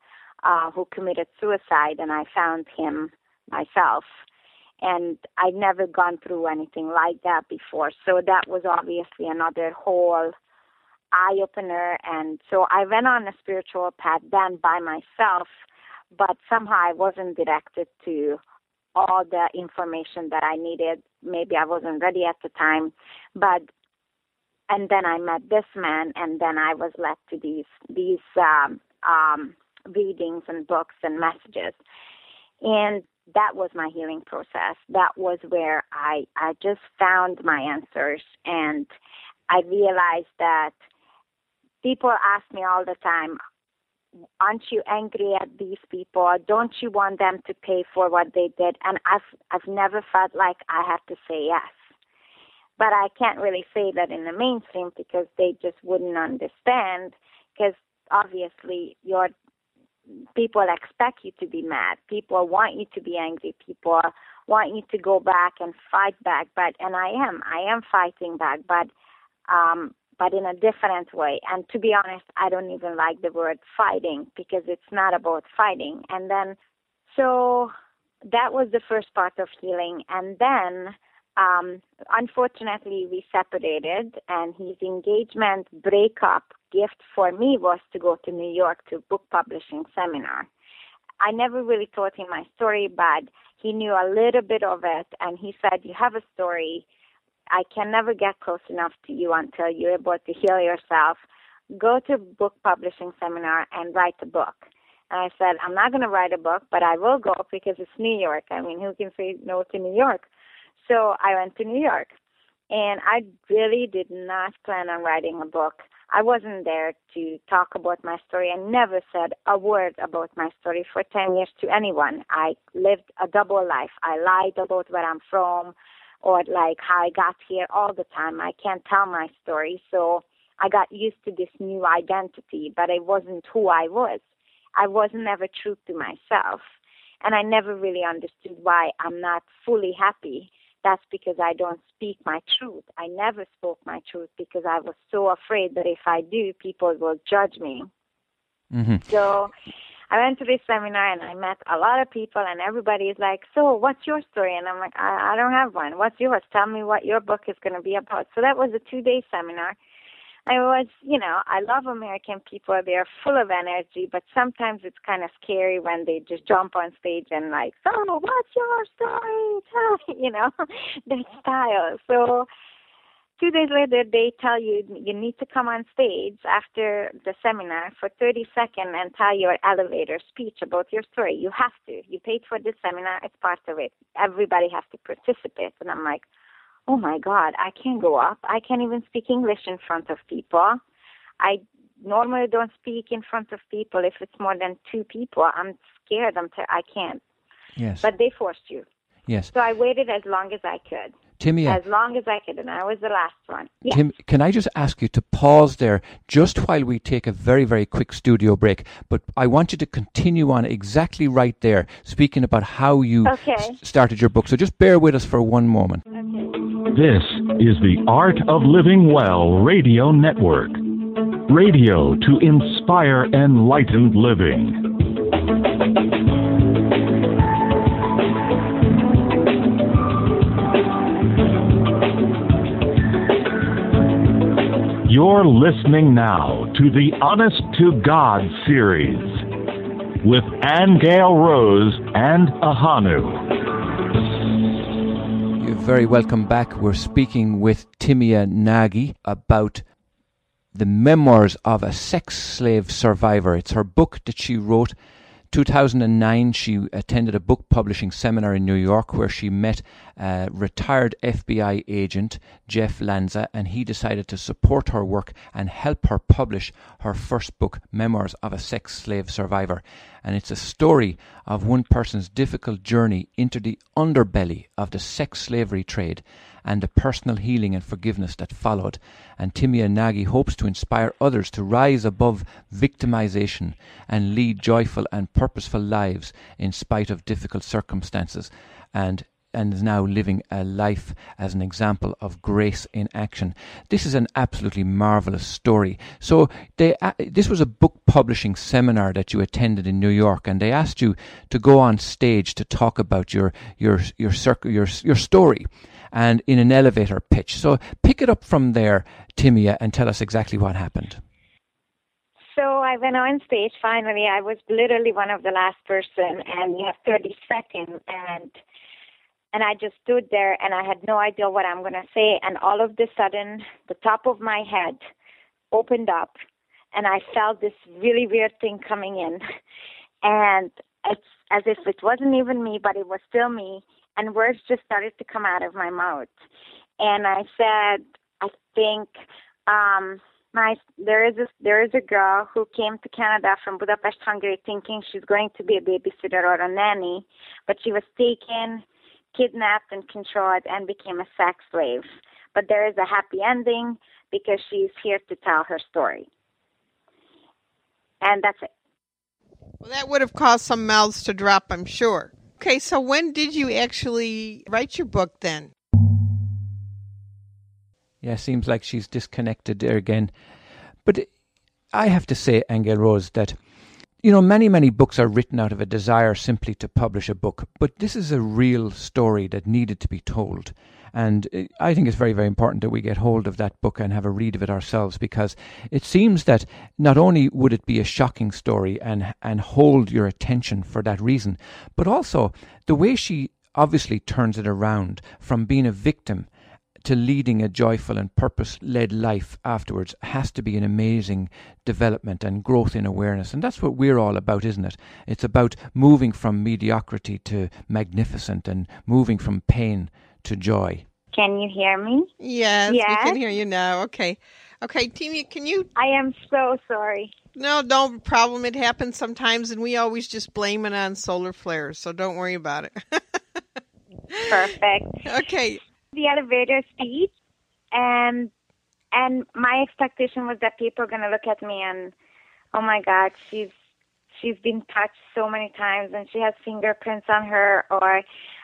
uh, who committed suicide and i found him myself. And i'd never gone through anything like that before. So that was obviously another whole eye opener and so i went on a spiritual path then by myself but somehow I wasn't directed to all the information that I needed. Maybe I wasn't ready at the time, but and then I met this man, and then I was led to these these um, um, readings and books and messages, and that was my healing process. That was where I I just found my answers, and I realized that people ask me all the time, aren't you angry at these people? Don't you want them to pay for what they did? And I've I've never felt like I have to say yes. But I can't really say that in the mainstream because they just wouldn't understand because obviously your people expect you to be mad. People want you to be angry. People want you to go back and fight back. But and I am. I am fighting back, but um but in a different way. And to be honest, I don't even like the word fighting because it's not about fighting. And then, so that was the first part of healing. And then, um, unfortunately, we separated, and his engagement breakup gift for me was to go to New York to book publishing seminar. I never really told him my story, but he knew a little bit of it, and he said, "You have a story. I can never get close enough to you until you're able to heal yourself. Go to book publishing seminar and write a book." And I said, "I'm not going to write a book, but I will go because it's New York. I mean, who can say no to New York?" So I went to New York, and I really did not plan on writing a book. I wasn't there to talk about my story. I never said a word about my story for 10 years to anyone. I lived a double life. I lied about where I'm from or like how I got here all the time. I can't tell my story. So I got used to this new identity, but it wasn't who I was. I was never true to myself. And I never really understood why I'm not fully happy that's because I don't speak my truth. I never spoke my truth because I was so afraid that if I do, people will judge me. Mm-hmm. So I went to this seminar and I met a lot of people, and everybody is like, So, what's your story? And I'm like, I, I don't have one. What's yours? Tell me what your book is going to be about. So that was a two day seminar. I was, you know, I love American people. They're full of energy, but sometimes it's kind of scary when they just jump on stage and like, so what's your story? Tell me, you know, their style. So two days later, they tell you you need to come on stage after the seminar for 30 seconds and tell your elevator speech about your story. You have to. You paid for this seminar. It's part of it. Everybody has to participate. And I'm like, oh my God, I can't go up. I can't even speak English in front of people. I normally don't speak in front of people if it's more than two people. I'm scared. I'm t- I can't. Yes. But they forced you. yes. So I waited as long as I could. Timmy, uh, As long as I could, and I was the last one. Yeah. Tim, can I just ask you to pause there just while we take a very, very quick studio break? But I want you to continue on exactly right there, speaking about how you Okay. s- started your book. So just bear with us for one moment. This is the Art of Living Well Radio Network. Radio to inspire enlightened living. You're listening now to the Honest to God series with Aingeal Rose and Ahanu. You're very welcome back. We're speaking with Timea Nagy about the memoirs of a sex slave survivor. It's her book that she wrote. 2009, she attended a book publishing seminar in New York where she met a retired FBI agent, Jeff Lanza, and he decided to support her work and help her publish her first book, Memoirs of a Sex Slave Survivor. And it's a story of one person's difficult journey into the underbelly of the sex slavery trade and the personal healing and forgiveness that followed. And Timea Nagy hopes to inspire others to rise above victimization and lead joyful and purposeful lives in spite of difficult circumstances and and is now living a life as an example of grace in action. This is an absolutely marvelous story. So they uh, this was a book publishing seminar that you attended in New York and they asked you to go on stage to talk about your your your circ- your your story and in an elevator pitch. So pick it up from there, Timea, and tell us exactly what happened. So I went on stage finally. I was literally one of the last person and you have 30 seconds and and I just stood there and I had no idea what I'm going to say. And all of the sudden the top of my head opened up and I felt this really weird thing coming in. And it's as if it wasn't even me but it was still me. And words just started to come out of my mouth. And I said I think um my there is a there is a girl who came to Canada from Budapest, Hungary, thinking she's going to be a babysitter or a nanny, but she was taken, kidnapped, and controlled, and became a sex slave. But there is a happy ending because she's here to tell her story. And that's it. Well, that would have caused some mouths to drop, I'm sure. Okay, so when did you actually write your book then? Yeah, seems like she's disconnected there again. But I have to say, Aingeal Rose, that you know many many books are written out of a desire simply to publish a book, but this is a real story that needed to be told. And I think it's very, very important that we get hold of that book and have a read of it ourselves because it seems that not only would it be a shocking story and, and hold your attention for that reason, but also the way she obviously turns it around from being a victim to leading a joyful and purpose led life afterwards has to be an amazing development and growth in awareness. And that's what we're all about, isn't it? It's about moving from mediocrity to magnificent and moving from pain to joy. Can you hear me? Yes, yes. we can hear you now. Okay. Okay, Tina, can you? I am so sorry. No, no problem. It happens sometimes, and we always just blame it on solar flares, so don't worry about it. Perfect. Okay the elevator speech, and and my expectation was that people are going to look at me and, oh my God, she's she's been touched so many times and she has fingerprints on her, or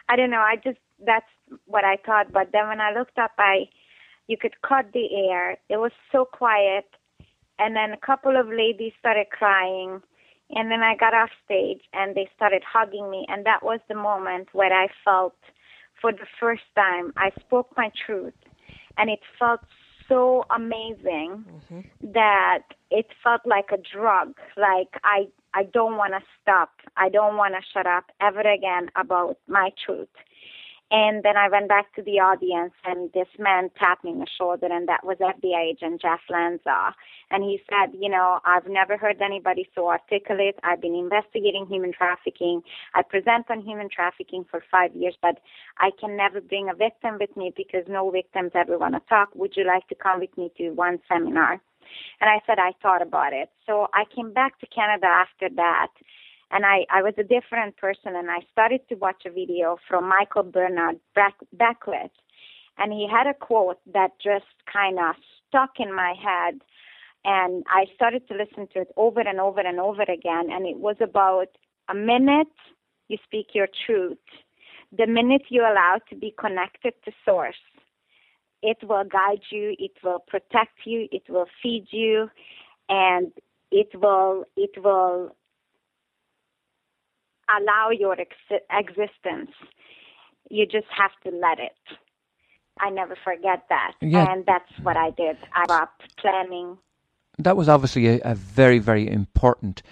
I don't know. I just that's what I thought. But then when I looked up, I you could cut the air. It was so quiet, and then a couple of ladies started crying. And then I got off stage and they started hugging me, and that was the moment where I felt for the first time. I spoke my truth, and it felt so amazing mm-hmm. that it felt like a drug. Like I, I don't want to stop. I don't want to shut up ever again about my truth. And then I went back to the audience, and this man tapped me on the shoulder, and that was FBI agent Jeff Lanza. And he said, You know, I've never heard anybody so articulate. I've been investigating human trafficking. I present on human trafficking for five years, but I can never bring a victim with me because no victims ever want to talk. Would you like to come with me to one seminar? And I said, I thought about it. So I came back to Canada after that and I, I was a different person and I started to watch a video from Michael Bernard Beckwith. And he had a quote that just kind of stuck in my head and I started to listen to it over and over and over again. And it was about a minute you speak your truth the minute you allow to be connected to source. It will guide you it will protect you it will feed you and it will it will allow your ex- existence. You just have to let it. I never forget that. Yeah. And that's what I did. I planning. That was obviously a, a very, very important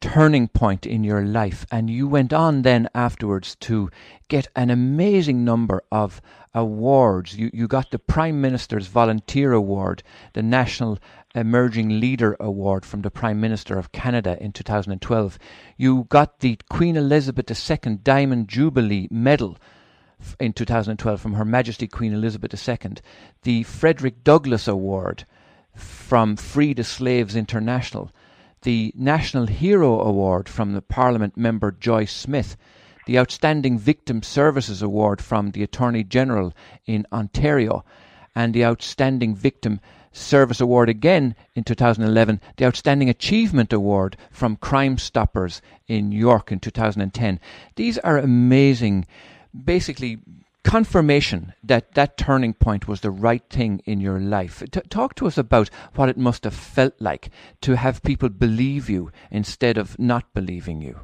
turning point in your life. And you went on then afterwards to get an amazing number of awards. You, you got the Prime Minister's Volunteer Award, the National Emerging Leader Award from the Prime Minister of Canada in 2012. You got the Queen Elizabeth II Diamond Jubilee Medal in 2012 from Her Majesty Queen Elizabeth II, the Frederick Douglass Award from Free the Slaves International, the National Hero Award from the Parliament member Joy Smith, the Outstanding Victim Services Award from the Attorney General in Ontario, and the Outstanding Victim Service Award again in 2011, the Outstanding Achievement Award from Crime Stoppers in York in 2010. These are amazing, basically confirmation that that turning point was the right thing in your life. T- talk to us about what it must have felt like to have people believe you instead of not believing you.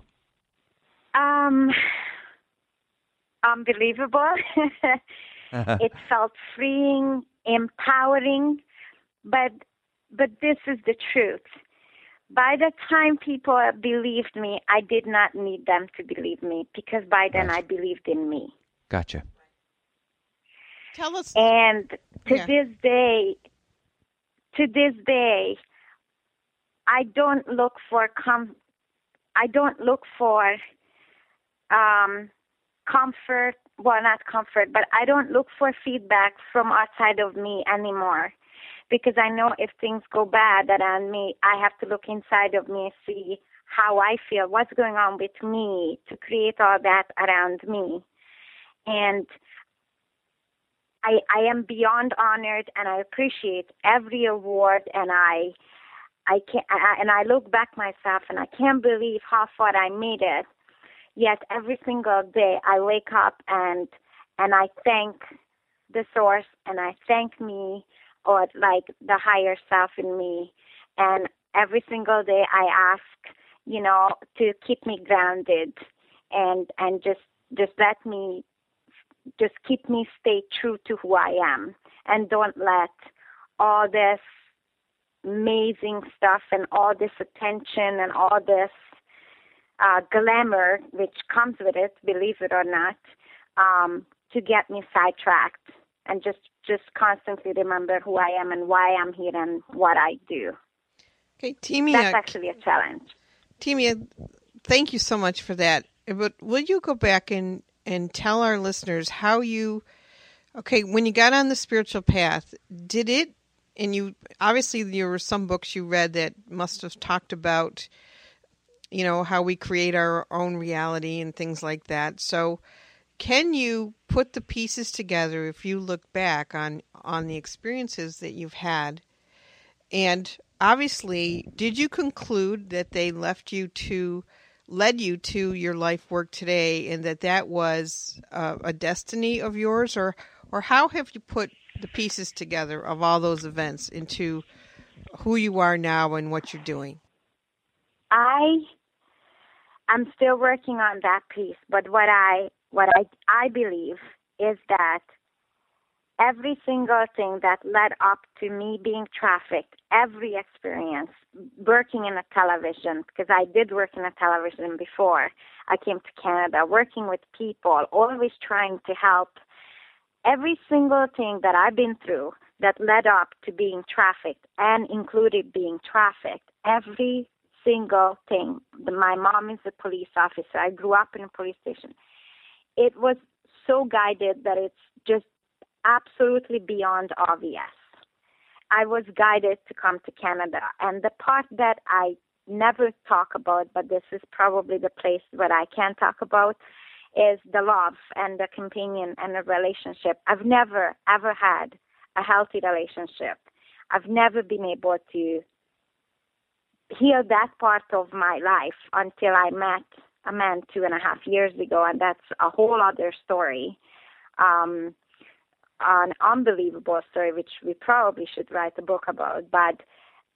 Um, unbelievable. it felt freeing, empowering, but but this is the truth. By the time people believed me, I did not need them to believe me because by then right. I believed in me. Gotcha. Tell us. And to yeah. this day, to this day, I don't look for com. I don't look for um, comfort. Well, not comfort, but I don't look for feedback from outside of me anymore because I know if things go bad around me, I have to look inside of me and see how I feel, what's going on with me to create all that around me. And I, I am beyond honored and I appreciate every award and I I can and I look back myself and I can't believe how far I made it. Yet every single day I wake up and and I thank the source and I thank me or like the higher self in me. And every single day I ask, you know, to keep me grounded and and just just let me just keep me stay true to who I am and don't let all this amazing stuff and all this attention and all this uh, glamour which comes with it, believe it or not, um, to get me sidetracked and just just constantly remember who I am and why I'm here and what I do. Okay, Timea. That's uh, actually a challenge. Timea, uh, thank you so much for that. Uh, but will you go back and and tell our listeners how you okay when you got on the spiritual path did it and you obviously there were some books you read that must have talked about you know how we create our own reality and things like that so can you put the pieces together if you look back on on the experiences that you've had? And obviously did you conclude that they left you to led you to your life work today and that that was uh, a destiny of yours? Or or how have you put the pieces together of all those events into who you are now and what you're doing? I i'm still working on that piece but what i what i i believe is that every single thing that led up to me being trafficked, every experience, working in a television, because I did work in a television before I came to Canada, working with people, always trying to help. Every single thing that I've been through that led up to being trafficked and included being trafficked, every single thing. My mom is a police officer. I grew up in a police station. It was so guided that it's just absolutely beyond obvious. I was guided to come to Canada, and the part that I never talk about, but this is probably the place where I can talk about, is the love and the companion and the relationship. I've never, ever had a healthy relationship. I've never been able to heal that part of my life until I met a man two and a half years ago, and that's a whole other story. Um, an unbelievable story, which we probably should write a book about. But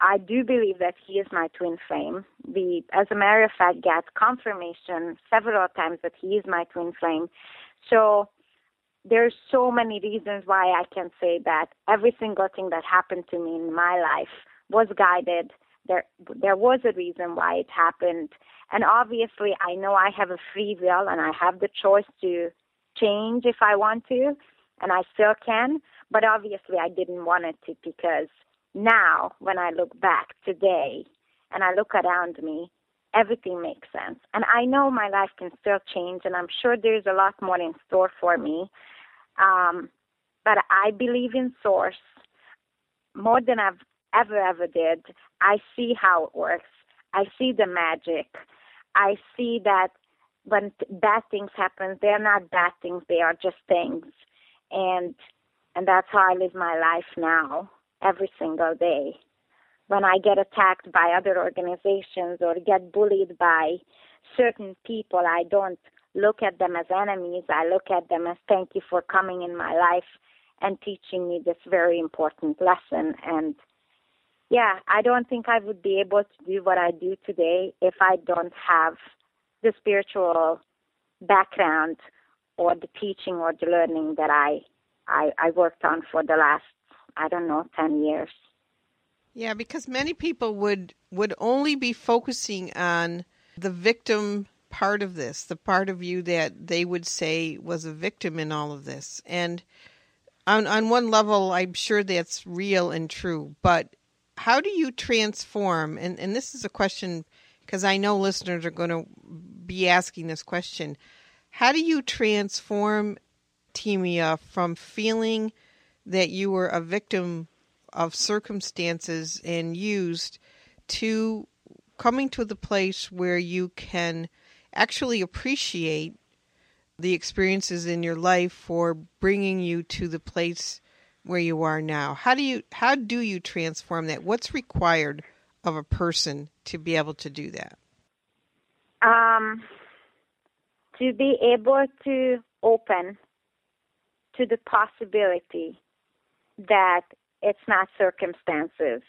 I do believe that he is my twin flame. We, as a matter of fact, get confirmation several times that he is my twin flame. So there's so many reasons why I can say that every single thing that happened to me in my life was guided. There, there was a reason why it happened, and obviously, I know I have a free will and I have the choice to change if I want to and I still can, but obviously I didn't want it to because now when I look back today and I look around me, everything makes sense. And I know my life can still change and I'm sure there's a lot more in store for me. Um, but I believe in source more than I've ever, ever did. I see how it works. I see the magic. I see that when bad things happen, they're not bad things, they are just things and and that's how I live my life now every single day. When I get attacked by other organizations or get bullied by certain people, I don't look at them as enemies. I look at them as thank you for coming in my life and teaching me this very important lesson. And yeah, I don't think I would be able to do what I do today if I don't have the spiritual background or the teaching or the learning that I, I, I worked on for the last, I don't know, 10 years. Yeah, because many people would would only be focusing on the victim part of this, the part of you that they would say was a victim in all of this. And on on one level I'm sure that's real and true, but how do you transform and, and this is a question because I know listeners are going to be asking this question. How do you transform Timea from feeling that you were a victim of circumstances and used to coming to the place where you can actually appreciate the experiences in your life for bringing you to the place where you are now. How do you how do you transform that? What's required of a person to be able to do that? Um to be able to open to the possibility that it's not circumstances,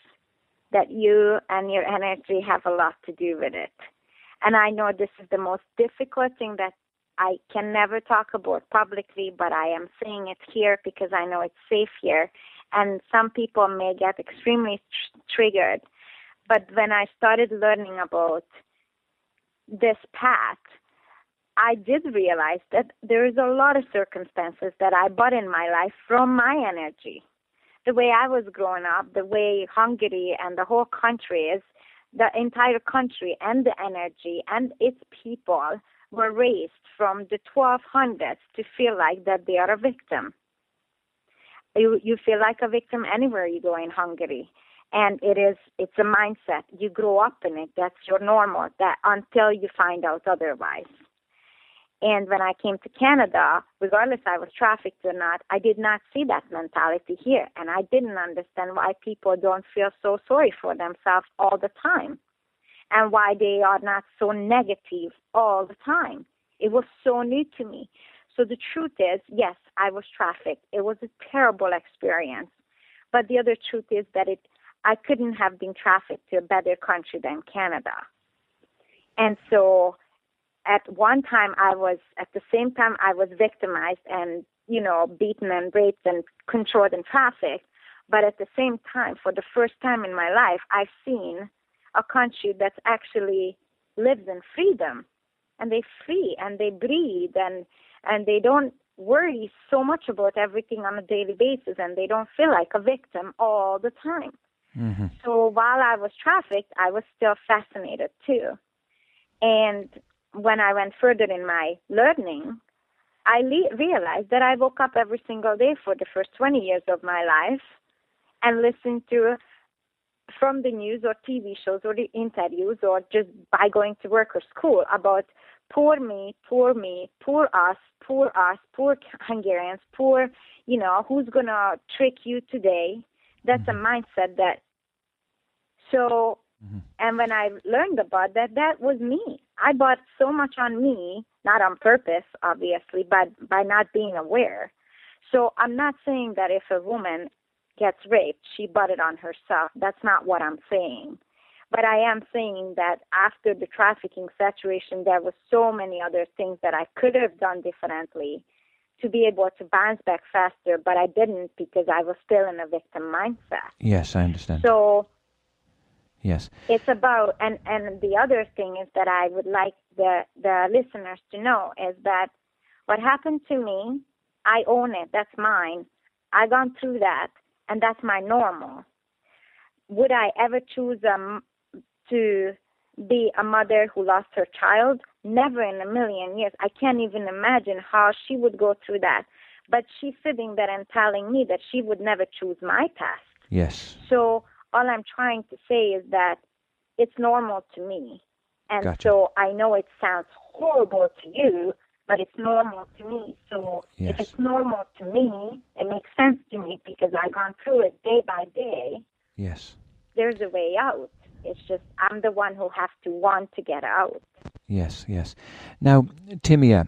that you and your energy have a lot to do with it. And I know this is the most difficult thing that I can never talk about publicly, but I am saying it here because I know it's safe here. And some people may get extremely tr- triggered. But when I started learning about this path, I did realize that there is a lot of circumstances that I bought in my life from my energy. The way I was growing up, the way Hungary and the whole country is, the entire country and the energy and its people were raised from the 1200s to feel like that they are a victim. You, you feel like a victim anywhere you go in Hungary. And it is, it's a mindset. You grow up in it. That's your normal that until you find out otherwise. And when I came to Canada, regardless I was trafficked or not, I did not see that mentality here. And I didn't understand why people don't feel so sorry for themselves all the time and why they are not so negative all the time. It was so new to me. So the truth is, yes, I was trafficked. It was a terrible experience. But the other truth is that it I couldn't have been trafficked to a better country than Canada. And so at one time I was at the same time I was victimized and, you know, beaten and raped and controlled and trafficked. But at the same time, for the first time in my life, I've seen a country that actually lives in freedom and they free and they breathe and and they don't worry so much about everything on a daily basis and they don't feel like a victim all the time. Mm-hmm. So while I was trafficked, I was still fascinated too. And when I went further in my learning, I le- realized that I woke up every single day for the first 20 years of my life and listened to from the news or TV shows or the interviews or just by going to work or school about poor me, poor me, poor us, poor us, poor Hungarians, poor, you know, who's going to trick you today. That's mm-hmm. a mindset that, so, mm-hmm. and when I learned about that, that was me. I bought so much on me, not on purpose, obviously, but by not being aware. So I'm not saying that if a woman gets raped, she bought it on herself. That's not what I'm saying. But I am saying that after the trafficking situation, there were so many other things that I could have done differently to be able to bounce back faster, but I didn't because I was still in a victim mindset. Yes, I understand. So, yes, it's about and and the other thing is that I would like the the listeners to know is that what happened to me, I own it. That's mine. I gone through that, and that's my normal. Would I ever choose um, to be a mother who lost her child? Never in a million years. I can't even imagine how she would go through that. But she's sitting there and telling me that she would never choose my path. Yes. So all I'm trying to say is that it's normal to me. And gotcha. so I know it sounds horrible to you, but it's normal to me. So yes. if it's normal to me, it makes sense to me because I've gone through it day by day. Yes. There's a way out. It's just I'm the one who has to want to get out. Yes, yes. Now, Timea,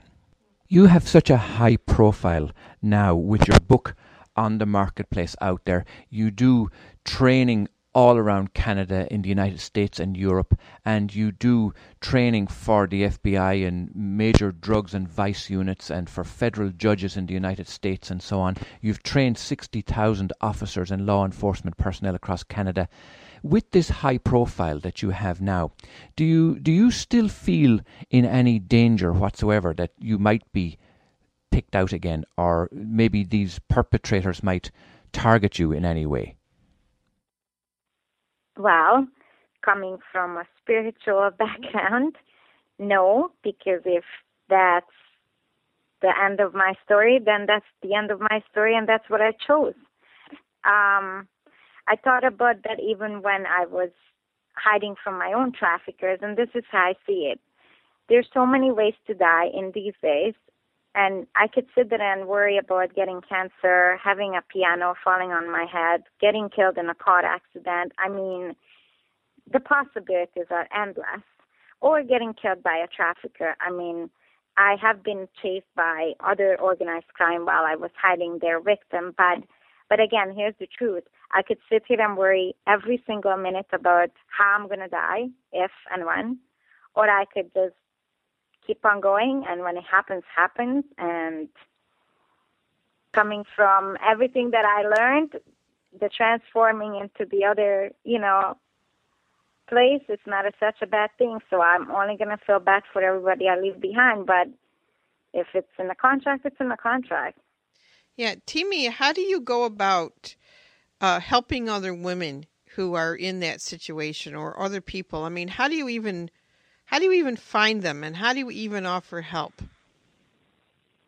you have such a high profile now with your book on the marketplace out there. You do training all around Canada, in the United States and Europe, and you do training for the FBI and major drugs and vice units and for federal judges in the United States and so on. You've trained 60,000 officers and law enforcement personnel across Canada. With this high profile that you have now, do you do you still feel in any danger whatsoever that you might be picked out again or maybe these perpetrators might target you in any way? Well, coming from a spiritual background, no, because if that's the end of my story, then that's the end of my story, and that's what I chose. Um, I thought about that even when I was hiding from my own traffickers, and this is how I see it. There's so many ways to die in these days, and I could sit there and worry about getting cancer, having a piano falling on my head, getting killed in a car accident. I mean, the possibilities are endless. Or getting killed by a trafficker. I mean, I have been chased by other organized crime while I was hiding their victim, but but again, here's the truth. I could sit here and worry every single minute about how I'm gonna die, if and when, or I could just keep on going, and when it happens, happens. And coming from everything that I learned, the transforming into the other, you know, place, it's not a, such a bad thing. So I'm only going to feel bad for everybody I leave behind. But if it's in the contract, it's in the contract. Yeah, Timi, how do you go about uh, helping other women who are in that situation or other people? I mean, how do you even how do you even find them, and how do you even offer help?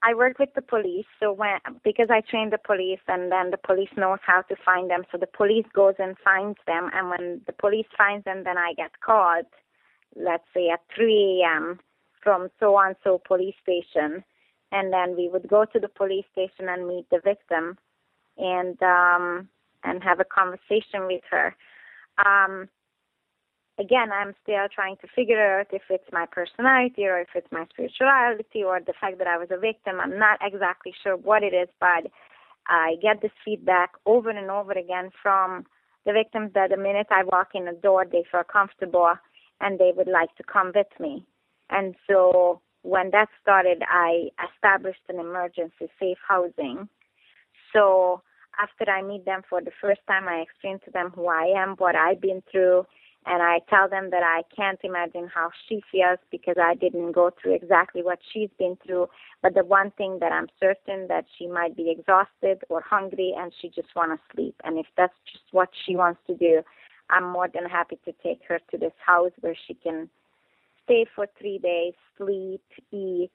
I work with the police, so when because I train the police, and then the police knows how to find them. So the police goes and finds them, and when the police finds them, then I get called. Let's say at 3 a.m. from so and so police station, and then we would go to the police station and meet the victim, and um, and have a conversation with her. Um, again, I'm still trying to figure out if it's my personality or if it's my spirituality or the fact that I was a victim. I'm not exactly sure what it is, but I get this feedback over and over again from the victims that the minute I walk in the door, they feel comfortable and they would like to come with me. And so when that started, I established an emergency safe housing. So after I meet them for the first time, I explain to them who I am, what I've been through, and I tell them that I can't imagine how she feels because I didn't go through exactly what she's been through. But the one thing that I'm certain that she might be exhausted or hungry and she just want to sleep. And if that's just what she wants to do, I'm more than happy to take her to this house where she can stay for three days, sleep, eat,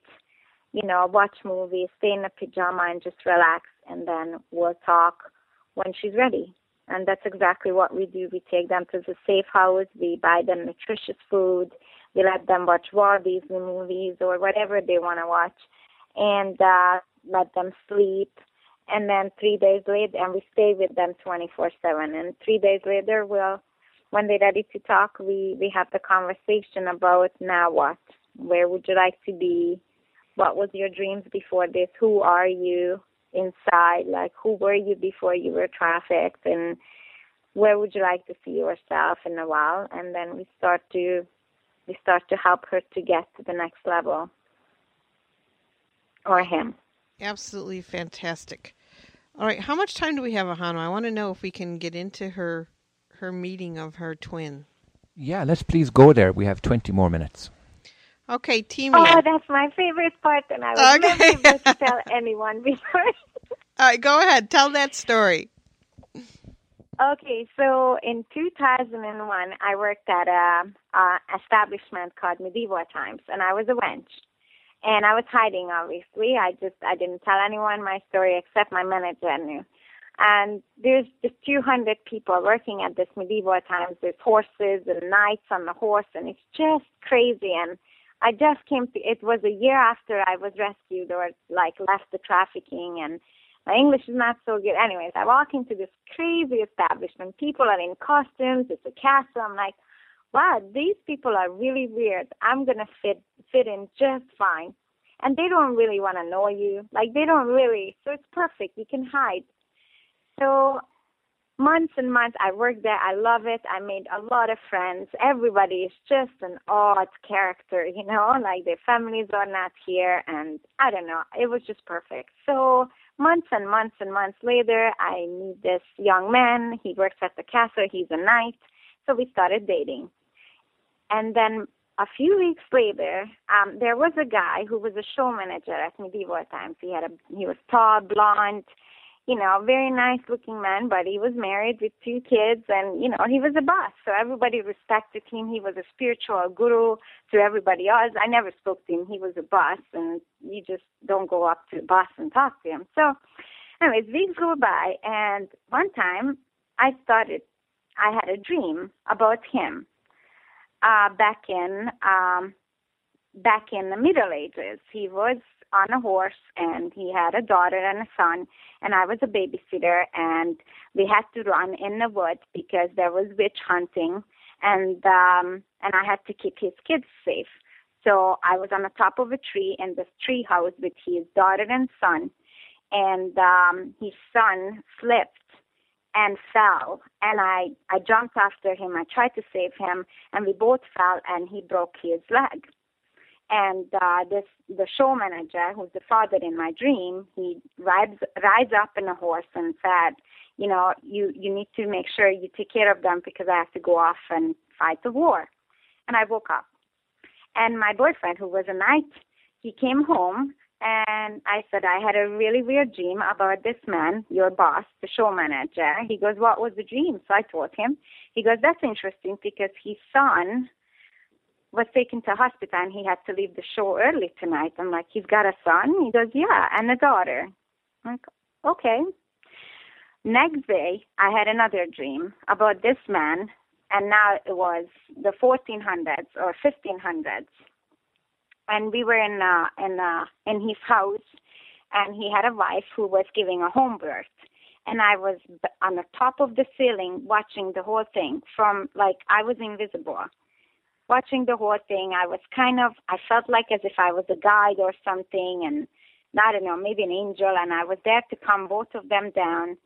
you know, watch movies, stay in a pajama and just relax and then we'll talk when she's ready. And that's exactly what we do. We take them to the safe house, we buy them nutritious food, we let them watch Walt Disney movies or whatever they want to watch, and uh, let them sleep. And then three days later, and we stay with them 24 7. And three days later, we'll, when they're ready to talk, we, we have the conversation about now what? Where would you like to be? What was your dreams before this? Who are you? Inside like who were you before you were trafficked and where would you like to see yourself in a while? And then we start to we start to help her to get to the next level. Or him. Absolutely fantastic. All right how much time do we have ahanu i want to know if we can get into her her meeting of her twin. Yeah let's please go there. We have 20 more minutes Okay, Timi. Oh, that's my favorite part, and I would okay. never able to tell anyone before. All right, go ahead. Tell that story. Okay, so in 2001, I worked at a, a establishment called Medieval Times, and I was a wench. And I was hiding, obviously. I just I didn't tell anyone my story except my manager knew. And there's just 200 people working at this Medieval Times. There's horses and knights on the horse, and it's just crazy. And I just came to, it was a year after I was rescued or like left the trafficking and my English is not so good. Anyways, I walk into this crazy establishment. People are in costumes. It's a castle. I'm like, wow, these people are really weird. I'm gonna fit fit in just fine. And they don't really want to know you. Like they don't really. So it's perfect. You can hide. So months and months I worked there. I love it. I made a lot of friends. Everybody is just an odd character, you know, like their families are not here and I don't know. It was just perfect. So months and months and months later I meet this young man. He works at the castle, he's a knight. So we started dating. And then a few weeks later, um, there was a guy who was a show manager at Medieval Times. He had a he was tall, blonde, you know, very nice looking man, but he was married with two kids and, you know, he was a boss. So everybody respected him. He was a spiritual guru to everybody else. I never spoke to him. He was a boss and you just don't go up to the boss and talk to him. So anyways, weeks go by and one time I started, I had a dream about him, uh, back in, um, back in the Middle Ages. He was on a horse and he had a daughter and a son and I was a babysitter and we had to run in the woods because there was witch hunting and um and I had to keep his kids safe. So I was on the top of a tree in this tree house with his daughter and son and um his son slipped and fell and I I jumped after him. I tried to save him and we both fell and he broke his leg And uh, this the show manager, who's the father in my dream, he rides rides up in a horse and said, you know, you you need to make sure you take care of them because I have to go off and fight the war. And I woke up, and my boyfriend, who was a knight, he came home and I said, I had a really weird dream about this man, your boss, the show manager. He goes, What was the dream? So I told him. He goes, That's interesting because his son was taken to hospital and he had to leave the show early tonight. I'm like, He's got a son? He goes, Yeah, and a daughter. I'm like, Okay. Next day, I had another dream about this man, and now it was the 1400s or 1500s and we were in uh, in uh, in his house, and he had a wife who was giving a home birth, and I was on the top of the ceiling watching the whole thing from like I was invisible, watching the whole thing. I was kind of I felt like as if I was a guide or something, and I don't know maybe an angel, and I was there to calm both of them down.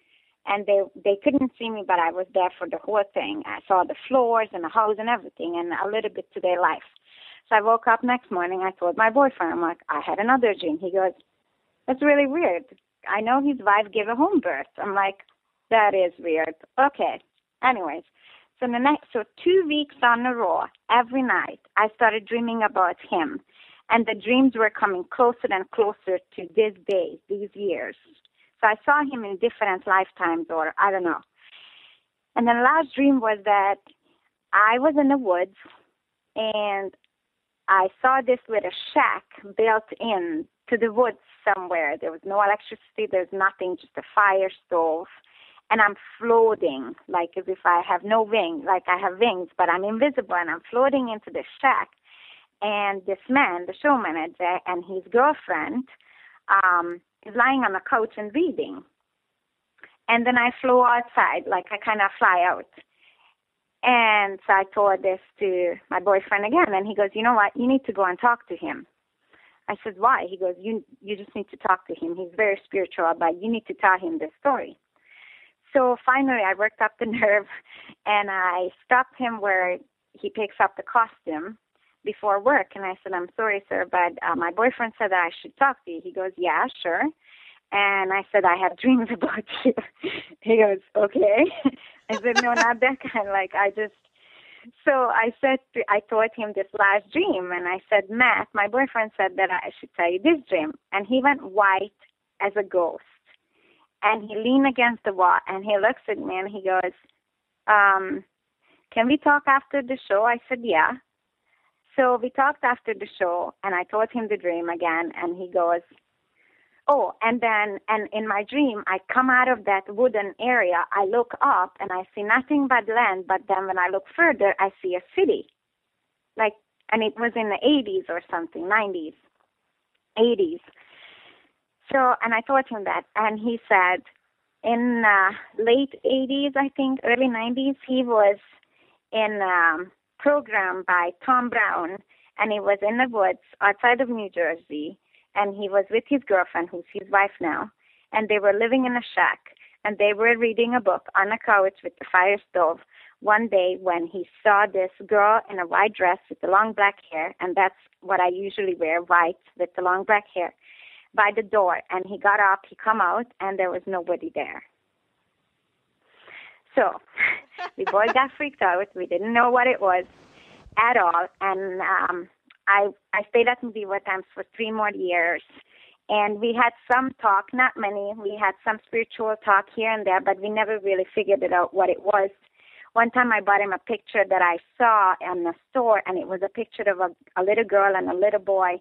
And they they couldn't see me, but I was there for the whole thing. I saw the floors and the house and everything, and a little bit to their life. So I woke up next morning. I told my boyfriend, I'm like, I had another dream. He goes, That's really weird. I know his wife gave a home birth. I'm like, That is weird. Okay. Anyways, so the next, so two weeks on a row, every night, I started dreaming about him, and the dreams were coming closer and closer to this day, these years. So I saw him in different lifetimes, or I don't know. And then the last dream was that I was in the woods, and I saw this little shack built in to the woods somewhere. There was no electricity, there's nothing, just a fire stove. And I'm floating like as if I have no wings, like I have wings, but I'm invisible and I'm floating into the shack. And this man, the show manager, and his girlfriend um, is lying on the couch and reading. And then I flew outside, like I kind of fly out. And so I told this to my boyfriend again, and he goes, "You know what? You need to go and talk to him." I said, "Why?" He goes, "You you just need to talk to him. He's very spiritual, but you need to tell him this story." So finally, I worked up the nerve, and I stopped him where he picks up the costume before work, and I said, "I'm sorry, sir, but uh, my boyfriend said that I should talk to you." He goes, "Yeah, sure." And I said, I have dreams about you. he goes, okay. I said, no, not that kind. Like, I just, so I said, I told him this last dream. And I said, Matt, my boyfriend said that I should tell you this dream. And he went white as a ghost. And he leaned against the wall and he looks at me and he goes, um, can we talk after the show? I said, yeah. So we talked after the show and I told him the dream again and he goes, oh, and then, and in my dream, I come out of that wooden area. I look up and I see nothing but land. But then when I look further, I see a city. Like, and it was in the 80s or something, 90s, 80s. So, and I told him that, and he said, in uh, late 80s, I think, early 90s, he was in a um, program by Tom Brown, and he was in the woods outside of New Jersey and he was with his girlfriend, who's his wife now, and they were living in a shack, and they were reading a book on a couch with the fire stove. One day, when he saw this girl in a white dress with the long black hair, and that's what I usually wear, white with the long black hair, by the door, and he got up, he come out, and there was nobody there. So we both got freaked out. We didn't know what it was at all, and um, I I stayed at Medieval Times for three more years, and we had some talk, not many. We had some spiritual talk here and there, but we never really figured it out what it was. One time I bought him a picture that I saw in the store, and it was a picture of a, a little girl and a little boy,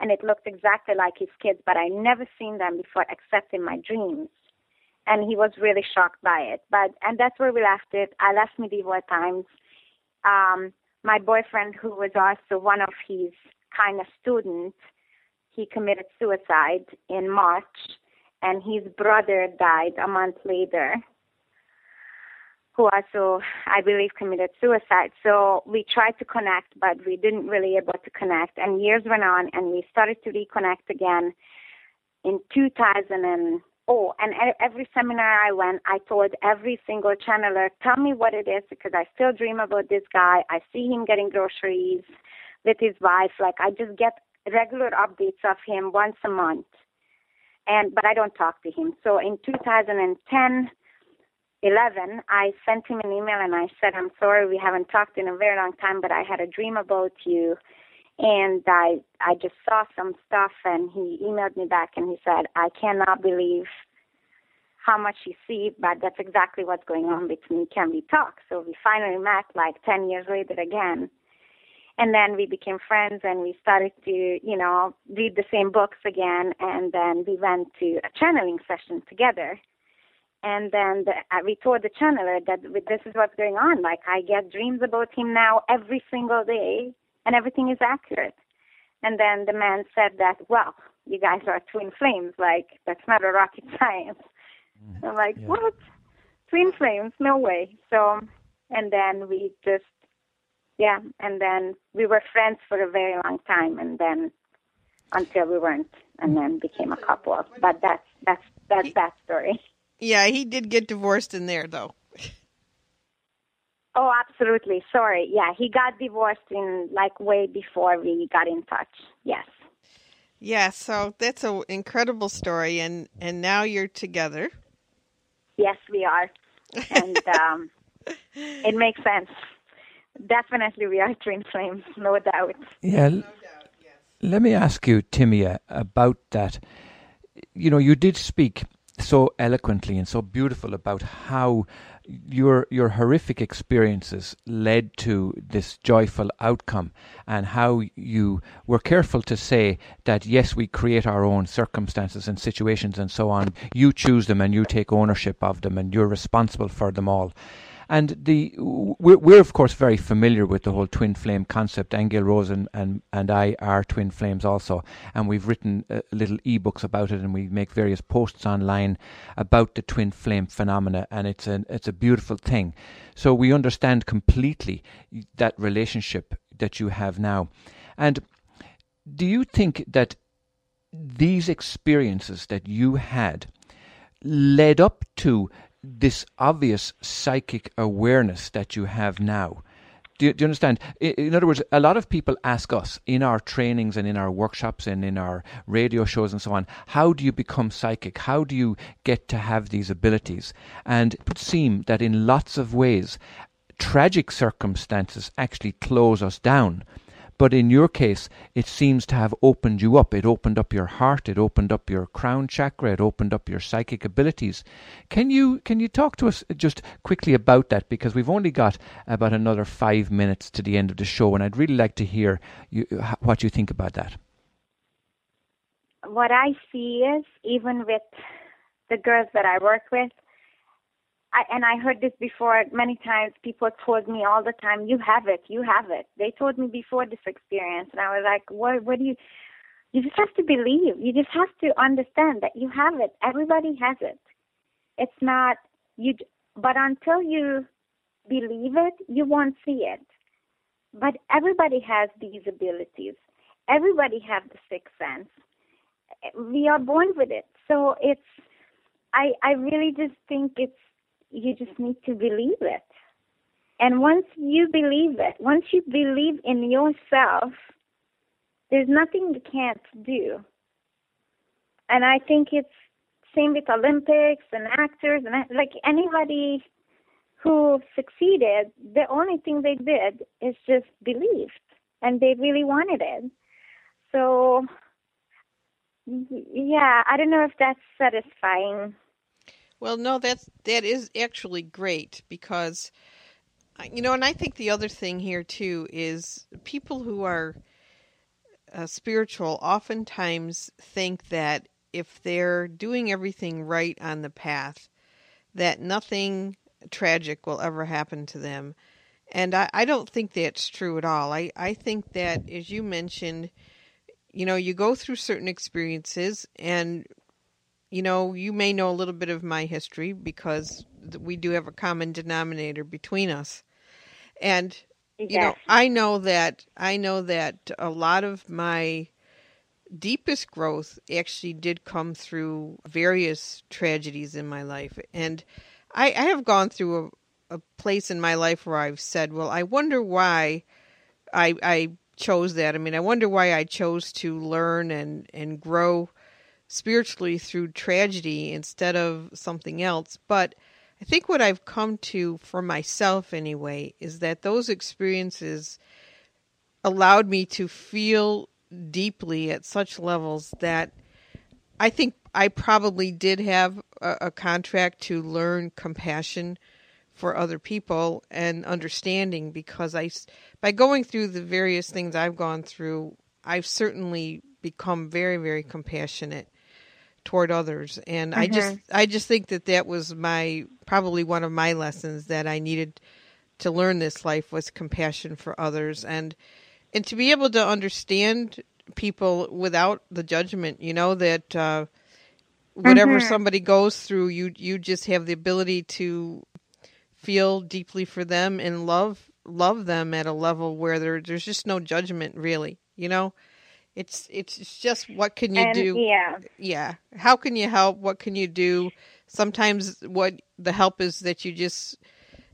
and it looked exactly like his kids, but I never seen them before except in my dreams. And he was really shocked by it. But and that's where we left it. I left medieval times. Um, my boyfriend, who was also one of his kind of students, he committed suicide in March, and his brother died a month later, who also, I believe, committed suicide. So we tried to connect, but we didn't really able to connect. And years went on, and we started to reconnect again in 2000 and Oh, and every seminar I went, I told every single channeler, tell me what it is because I still dream about this guy. I see him getting groceries with his wife. Like I just get regular updates of him once a month, and but I don't talk to him. So in 2010. 11, I sent him an email and I said, I'm sorry, we haven't talked in a very long time, but I had a dream about you. And I, I just saw some stuff and he emailed me back and he said, I cannot believe how much you see, but that's exactly what's going on between Can We Talk? So we finally met like 10 years later again. And then we became friends and we started to, you know, read the same books again. And then we went to a channeling session together and then the, uh, we told the channeler that this is what's going on. Like I get dreams about him now every single day, and everything is accurate. And then the man said that, well, you guys are twin flames. Like that's not a rocket science. Mm, I'm like, yeah. what? Twin flames? No way. So, and then we just, yeah, and then we were friends for a very long time, and then until we weren't, and then became a couple. But that's that's that's that story. Yeah, he did get divorced in there, though. Oh, absolutely. Sorry. Yeah, he got divorced in like way before we got in touch. Yes. Yeah, so that's an incredible story, and and now you're together. Yes, we are, and um, it makes sense. Definitely, we are twin flames, no doubt. Yeah. No doubt, yes. Let me ask you, Timea, about that. You know, you did speak so eloquently and so beautiful about how your your horrific experiences led to this joyful outcome and how you were careful to say that yes we create our own circumstances and situations and so on. You choose them and you take ownership of them and you're responsible for them all and the we're, we're, of course very familiar with the whole twin flame concept. Aingeal Rose and, and, and I are twin flames also, and we've written uh, little e-books about it, and we make various posts online about the twin flame phenomena, and it's an it's a beautiful thing. So we understand completely that relationship that you have now, and do you think that these experiences that you had led up to this obvious psychic awareness that you have now. Do you, do you, understand? In other words, a lot of people ask us in our trainings and in our workshops and in our radio shows and so on, how do you become psychic? How do you get to have these abilities? And it would seem that in lots of ways, tragic circumstances actually close us down but in your case, it seems to have opened you up. It opened up your heart. It opened up your crown chakra. It opened up your psychic abilities. Can you can you talk to us just quickly about that? Because we've only got about another five minutes to the end of the show, and I'd really like to hear you, what you think about that. What I see is even with the girls that I work with, I, and I heard this before many times. People told me all the time, "You have it, you have it." They told me before this experience, and I was like, "What? What do you?" You just have to believe. You just have to understand that you have it. Everybody has it. It's not you, but until you believe it, you won't see it. But everybody has these abilities. Everybody has the sixth sense. We are born with it. So it's I I really just think it's you just need to believe it. And once you believe it, once you believe in yourself, there's nothing you can't do. And I think it's same with Olympics and actors and like anybody who succeeded, the only thing they did is just believed and they really wanted it. So yeah, I don't know if that's satisfying well, no, that's that is actually great because you know, and I think the other thing here too is people who are uh, spiritual oftentimes think that if they're doing everything right on the path, that nothing tragic will ever happen to them. And I, I don't think that's true at all. I, I think that, as you mentioned, you know, you go through certain experiences and you know, you may know a little bit of my history because we do have a common denominator between us. And you know, I know that I know that a lot of my deepest growth actually did come through various tragedies in my life. And I, I have gone through a, a place in my life where I've said, well, I wonder why I I chose that. I mean, I wonder why I chose to learn and and grow spiritually through tragedy instead of something else. But I think what I've come to for myself anyway is that those experiences allowed me to feel deeply at such levels that I think I probably did have a, a contract to learn compassion for other people and understanding because I, by going through the various things I've gone through, I've certainly become very, very compassionate toward others. And mm-hmm. I just, mm-hmm. I just think that that was my, probably one of my lessons that I needed to learn this life was compassion for others and, and to be able to understand people without the judgment, you know, that, uh, whatever mm-hmm. somebody goes through, you, you just have the ability to feel deeply for them and love love them at a level where there there's just no judgment really you know it's it's just what can you and, do? yeah. Yeah. How can you help? What can you do? Sometimes what the help is that you just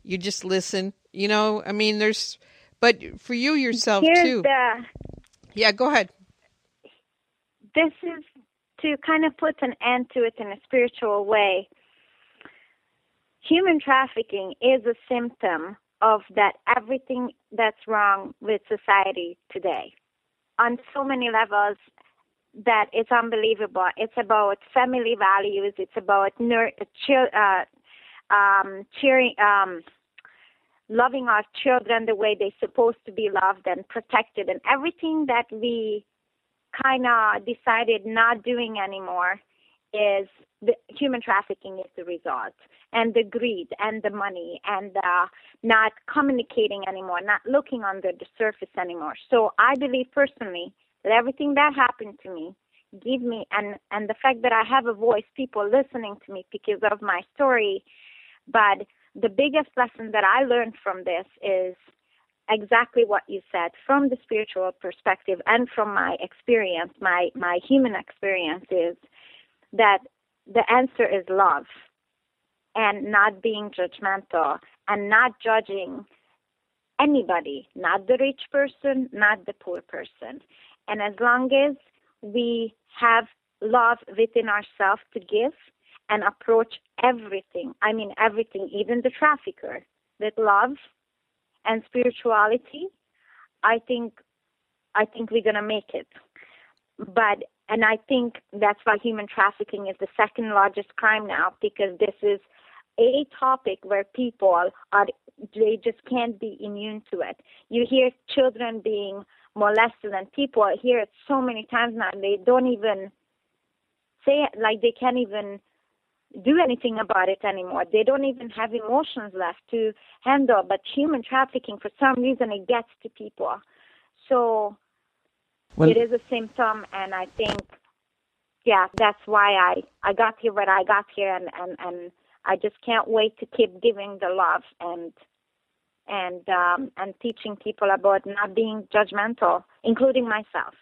you just listen you know? I mean there's but for you yourself Here's too. the, yeah go ahead. This is to kind of put an end to it in a spiritual way. Human trafficking is a symptom of that everything that's wrong with society today on so many levels that it's unbelievable. It's about family values. It's about nur- uh, um, cheering, um, loving our children the way they're supposed to be loved and protected, and everything that we kind of decided not doing anymore is the human trafficking is the result and the greed and the money and uh, not communicating anymore not looking under the surface anymore. So i believe personally that everything that happened to me give me and and the fact that i have a voice people listening to me because of my story but the biggest lesson that i learned from this is exactly what you said from the spiritual perspective and from my experience my my human experience is that the answer is love and not being judgmental and not judging anybody, not the rich person, not the poor person. And as long as we have love within ourselves to give and approach everything, I mean everything, even the trafficker, with love and spirituality, I think I think we're gonna make it. But and I think that's why human trafficking is the second largest crime now because this is a topic where people are they just can't be immune to it. You hear children being molested and people hear it so many times now they don't even say it like they can't even do anything about it anymore. They don't even have emotions left to handle. But human trafficking for some reason it gets to people. So well, it is a symptom, and I think, yeah, that's why I I got here where I got here, and and and I just can't wait to keep giving the love and and um, and teaching people about not being judgmental, including myself.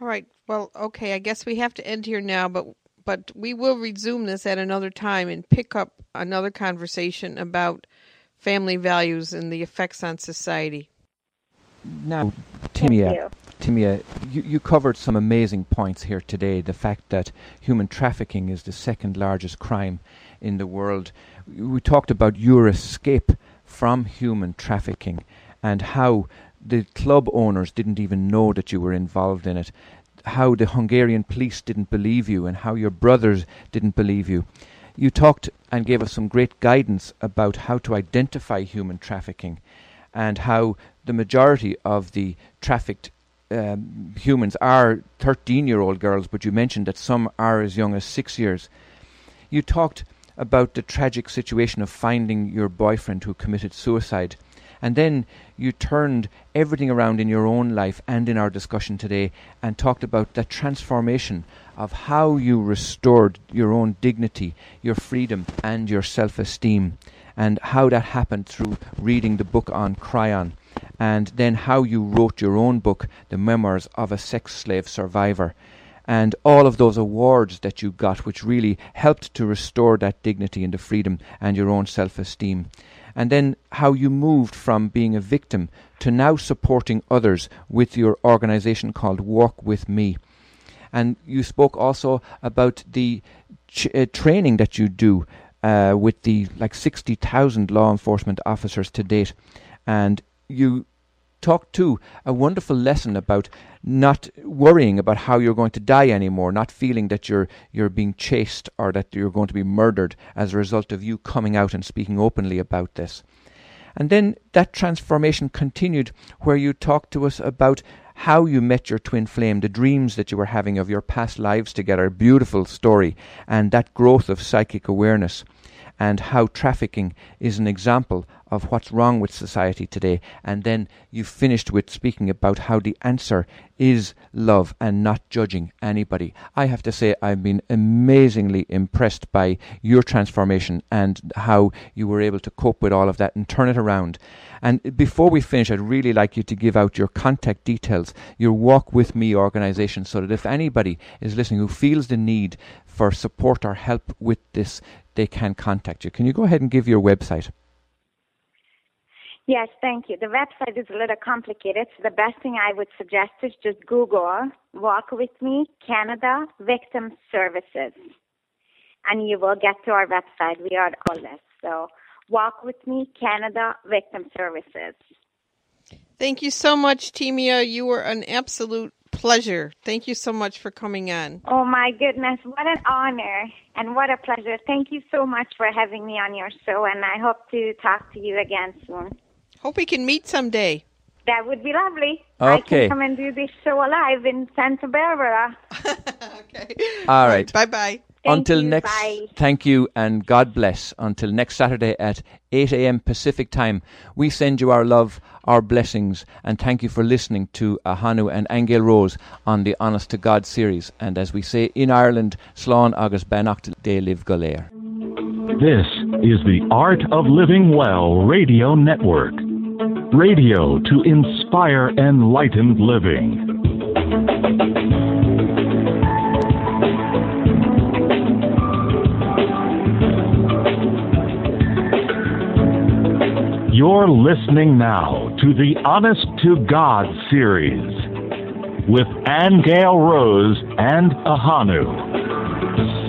All right. Well, okay. I guess we have to end here now, but but we will resume this at another time and pick up another conversation about family values and the effects on society. Now, Timea, Timea, you, you covered some amazing points here today. The fact that human trafficking is the second largest crime in the world. We talked about your escape from human trafficking and how the club owners didn't even know that you were involved in it, how the Hungarian police didn't believe you, and how your brothers didn't believe you. You talked and gave us some great guidance about how to identify human trafficking and how the majority of the trafficked um, humans are 13 year old girls, but you mentioned that some are as young as six years. You talked about the tragic situation of finding your boyfriend who committed suicide. And then you turned everything around in your own life and in our discussion today and talked about the transformation of how you restored your own dignity, your freedom, and your self esteem and how that happened through reading the book on Kryon, and then how you wrote your own book, The Memoirs of a Sex Slave Survivor, and all of those awards that you got, which really helped to restore that dignity and the freedom and your own self esteem. and then how you moved from being a victim to now supporting others with your organization called Walk With Me. And you spoke also about the ch- uh, training that you do uh, with the like 60,000 law enforcement officers to date. And you talked to a wonderful lesson about not worrying about how you're going to die anymore, not feeling that you're you're being chased or that you're going to be murdered as a result of you coming out and speaking openly about this. And then that transformation continued where you talked to us about how you met your twin flame, the dreams that you were having of your past lives together, beautiful story, and that growth of psychic awareness, and how trafficking is an example of what's wrong with society today. And then you finished with speaking about how the answer is love and not judging anybody. I have to say, I've been amazingly impressed by your transformation and how you were able to cope with all of that and turn it around. And before we finish, I'd really like you to give out your contact details, your Walk With Me organization, so that if anybody is listening who feels the need for support or help with this, they can contact you. Can you go ahead and give your website? Yes, thank you. The website is a little complicated, so the best thing I would suggest is just Google Walk With Me Canada Victim Services. And you will get to our website. We are all this. So Walk With Me Canada Victim Services. Thank you so much, Timea. You were an absolute pleasure. Thank you so much for coming on. Oh my goodness, what an honor and what a pleasure. Thank you so much for having me on your show, and I hope to talk to you again soon. Hope we can meet someday. That would be lovely. Okay. I can come and do this show live in Santa Barbara. okay. All right. Bye bye. Until you. next, Bye. thank you and God bless. Until next Saturday at 8 a.m. Pacific time, we send you our love, our blessings, and thank you for listening to Ahanu and Aingeal Rose on the Honest to God series. And as we say in Ireland, Slán agus Benacht de Liv Golair. This is the Art of Living Well Radio Network. Radio to inspire enlightened living. You're listening now to the Honest to God series with Aingeal Rose and Ahanu.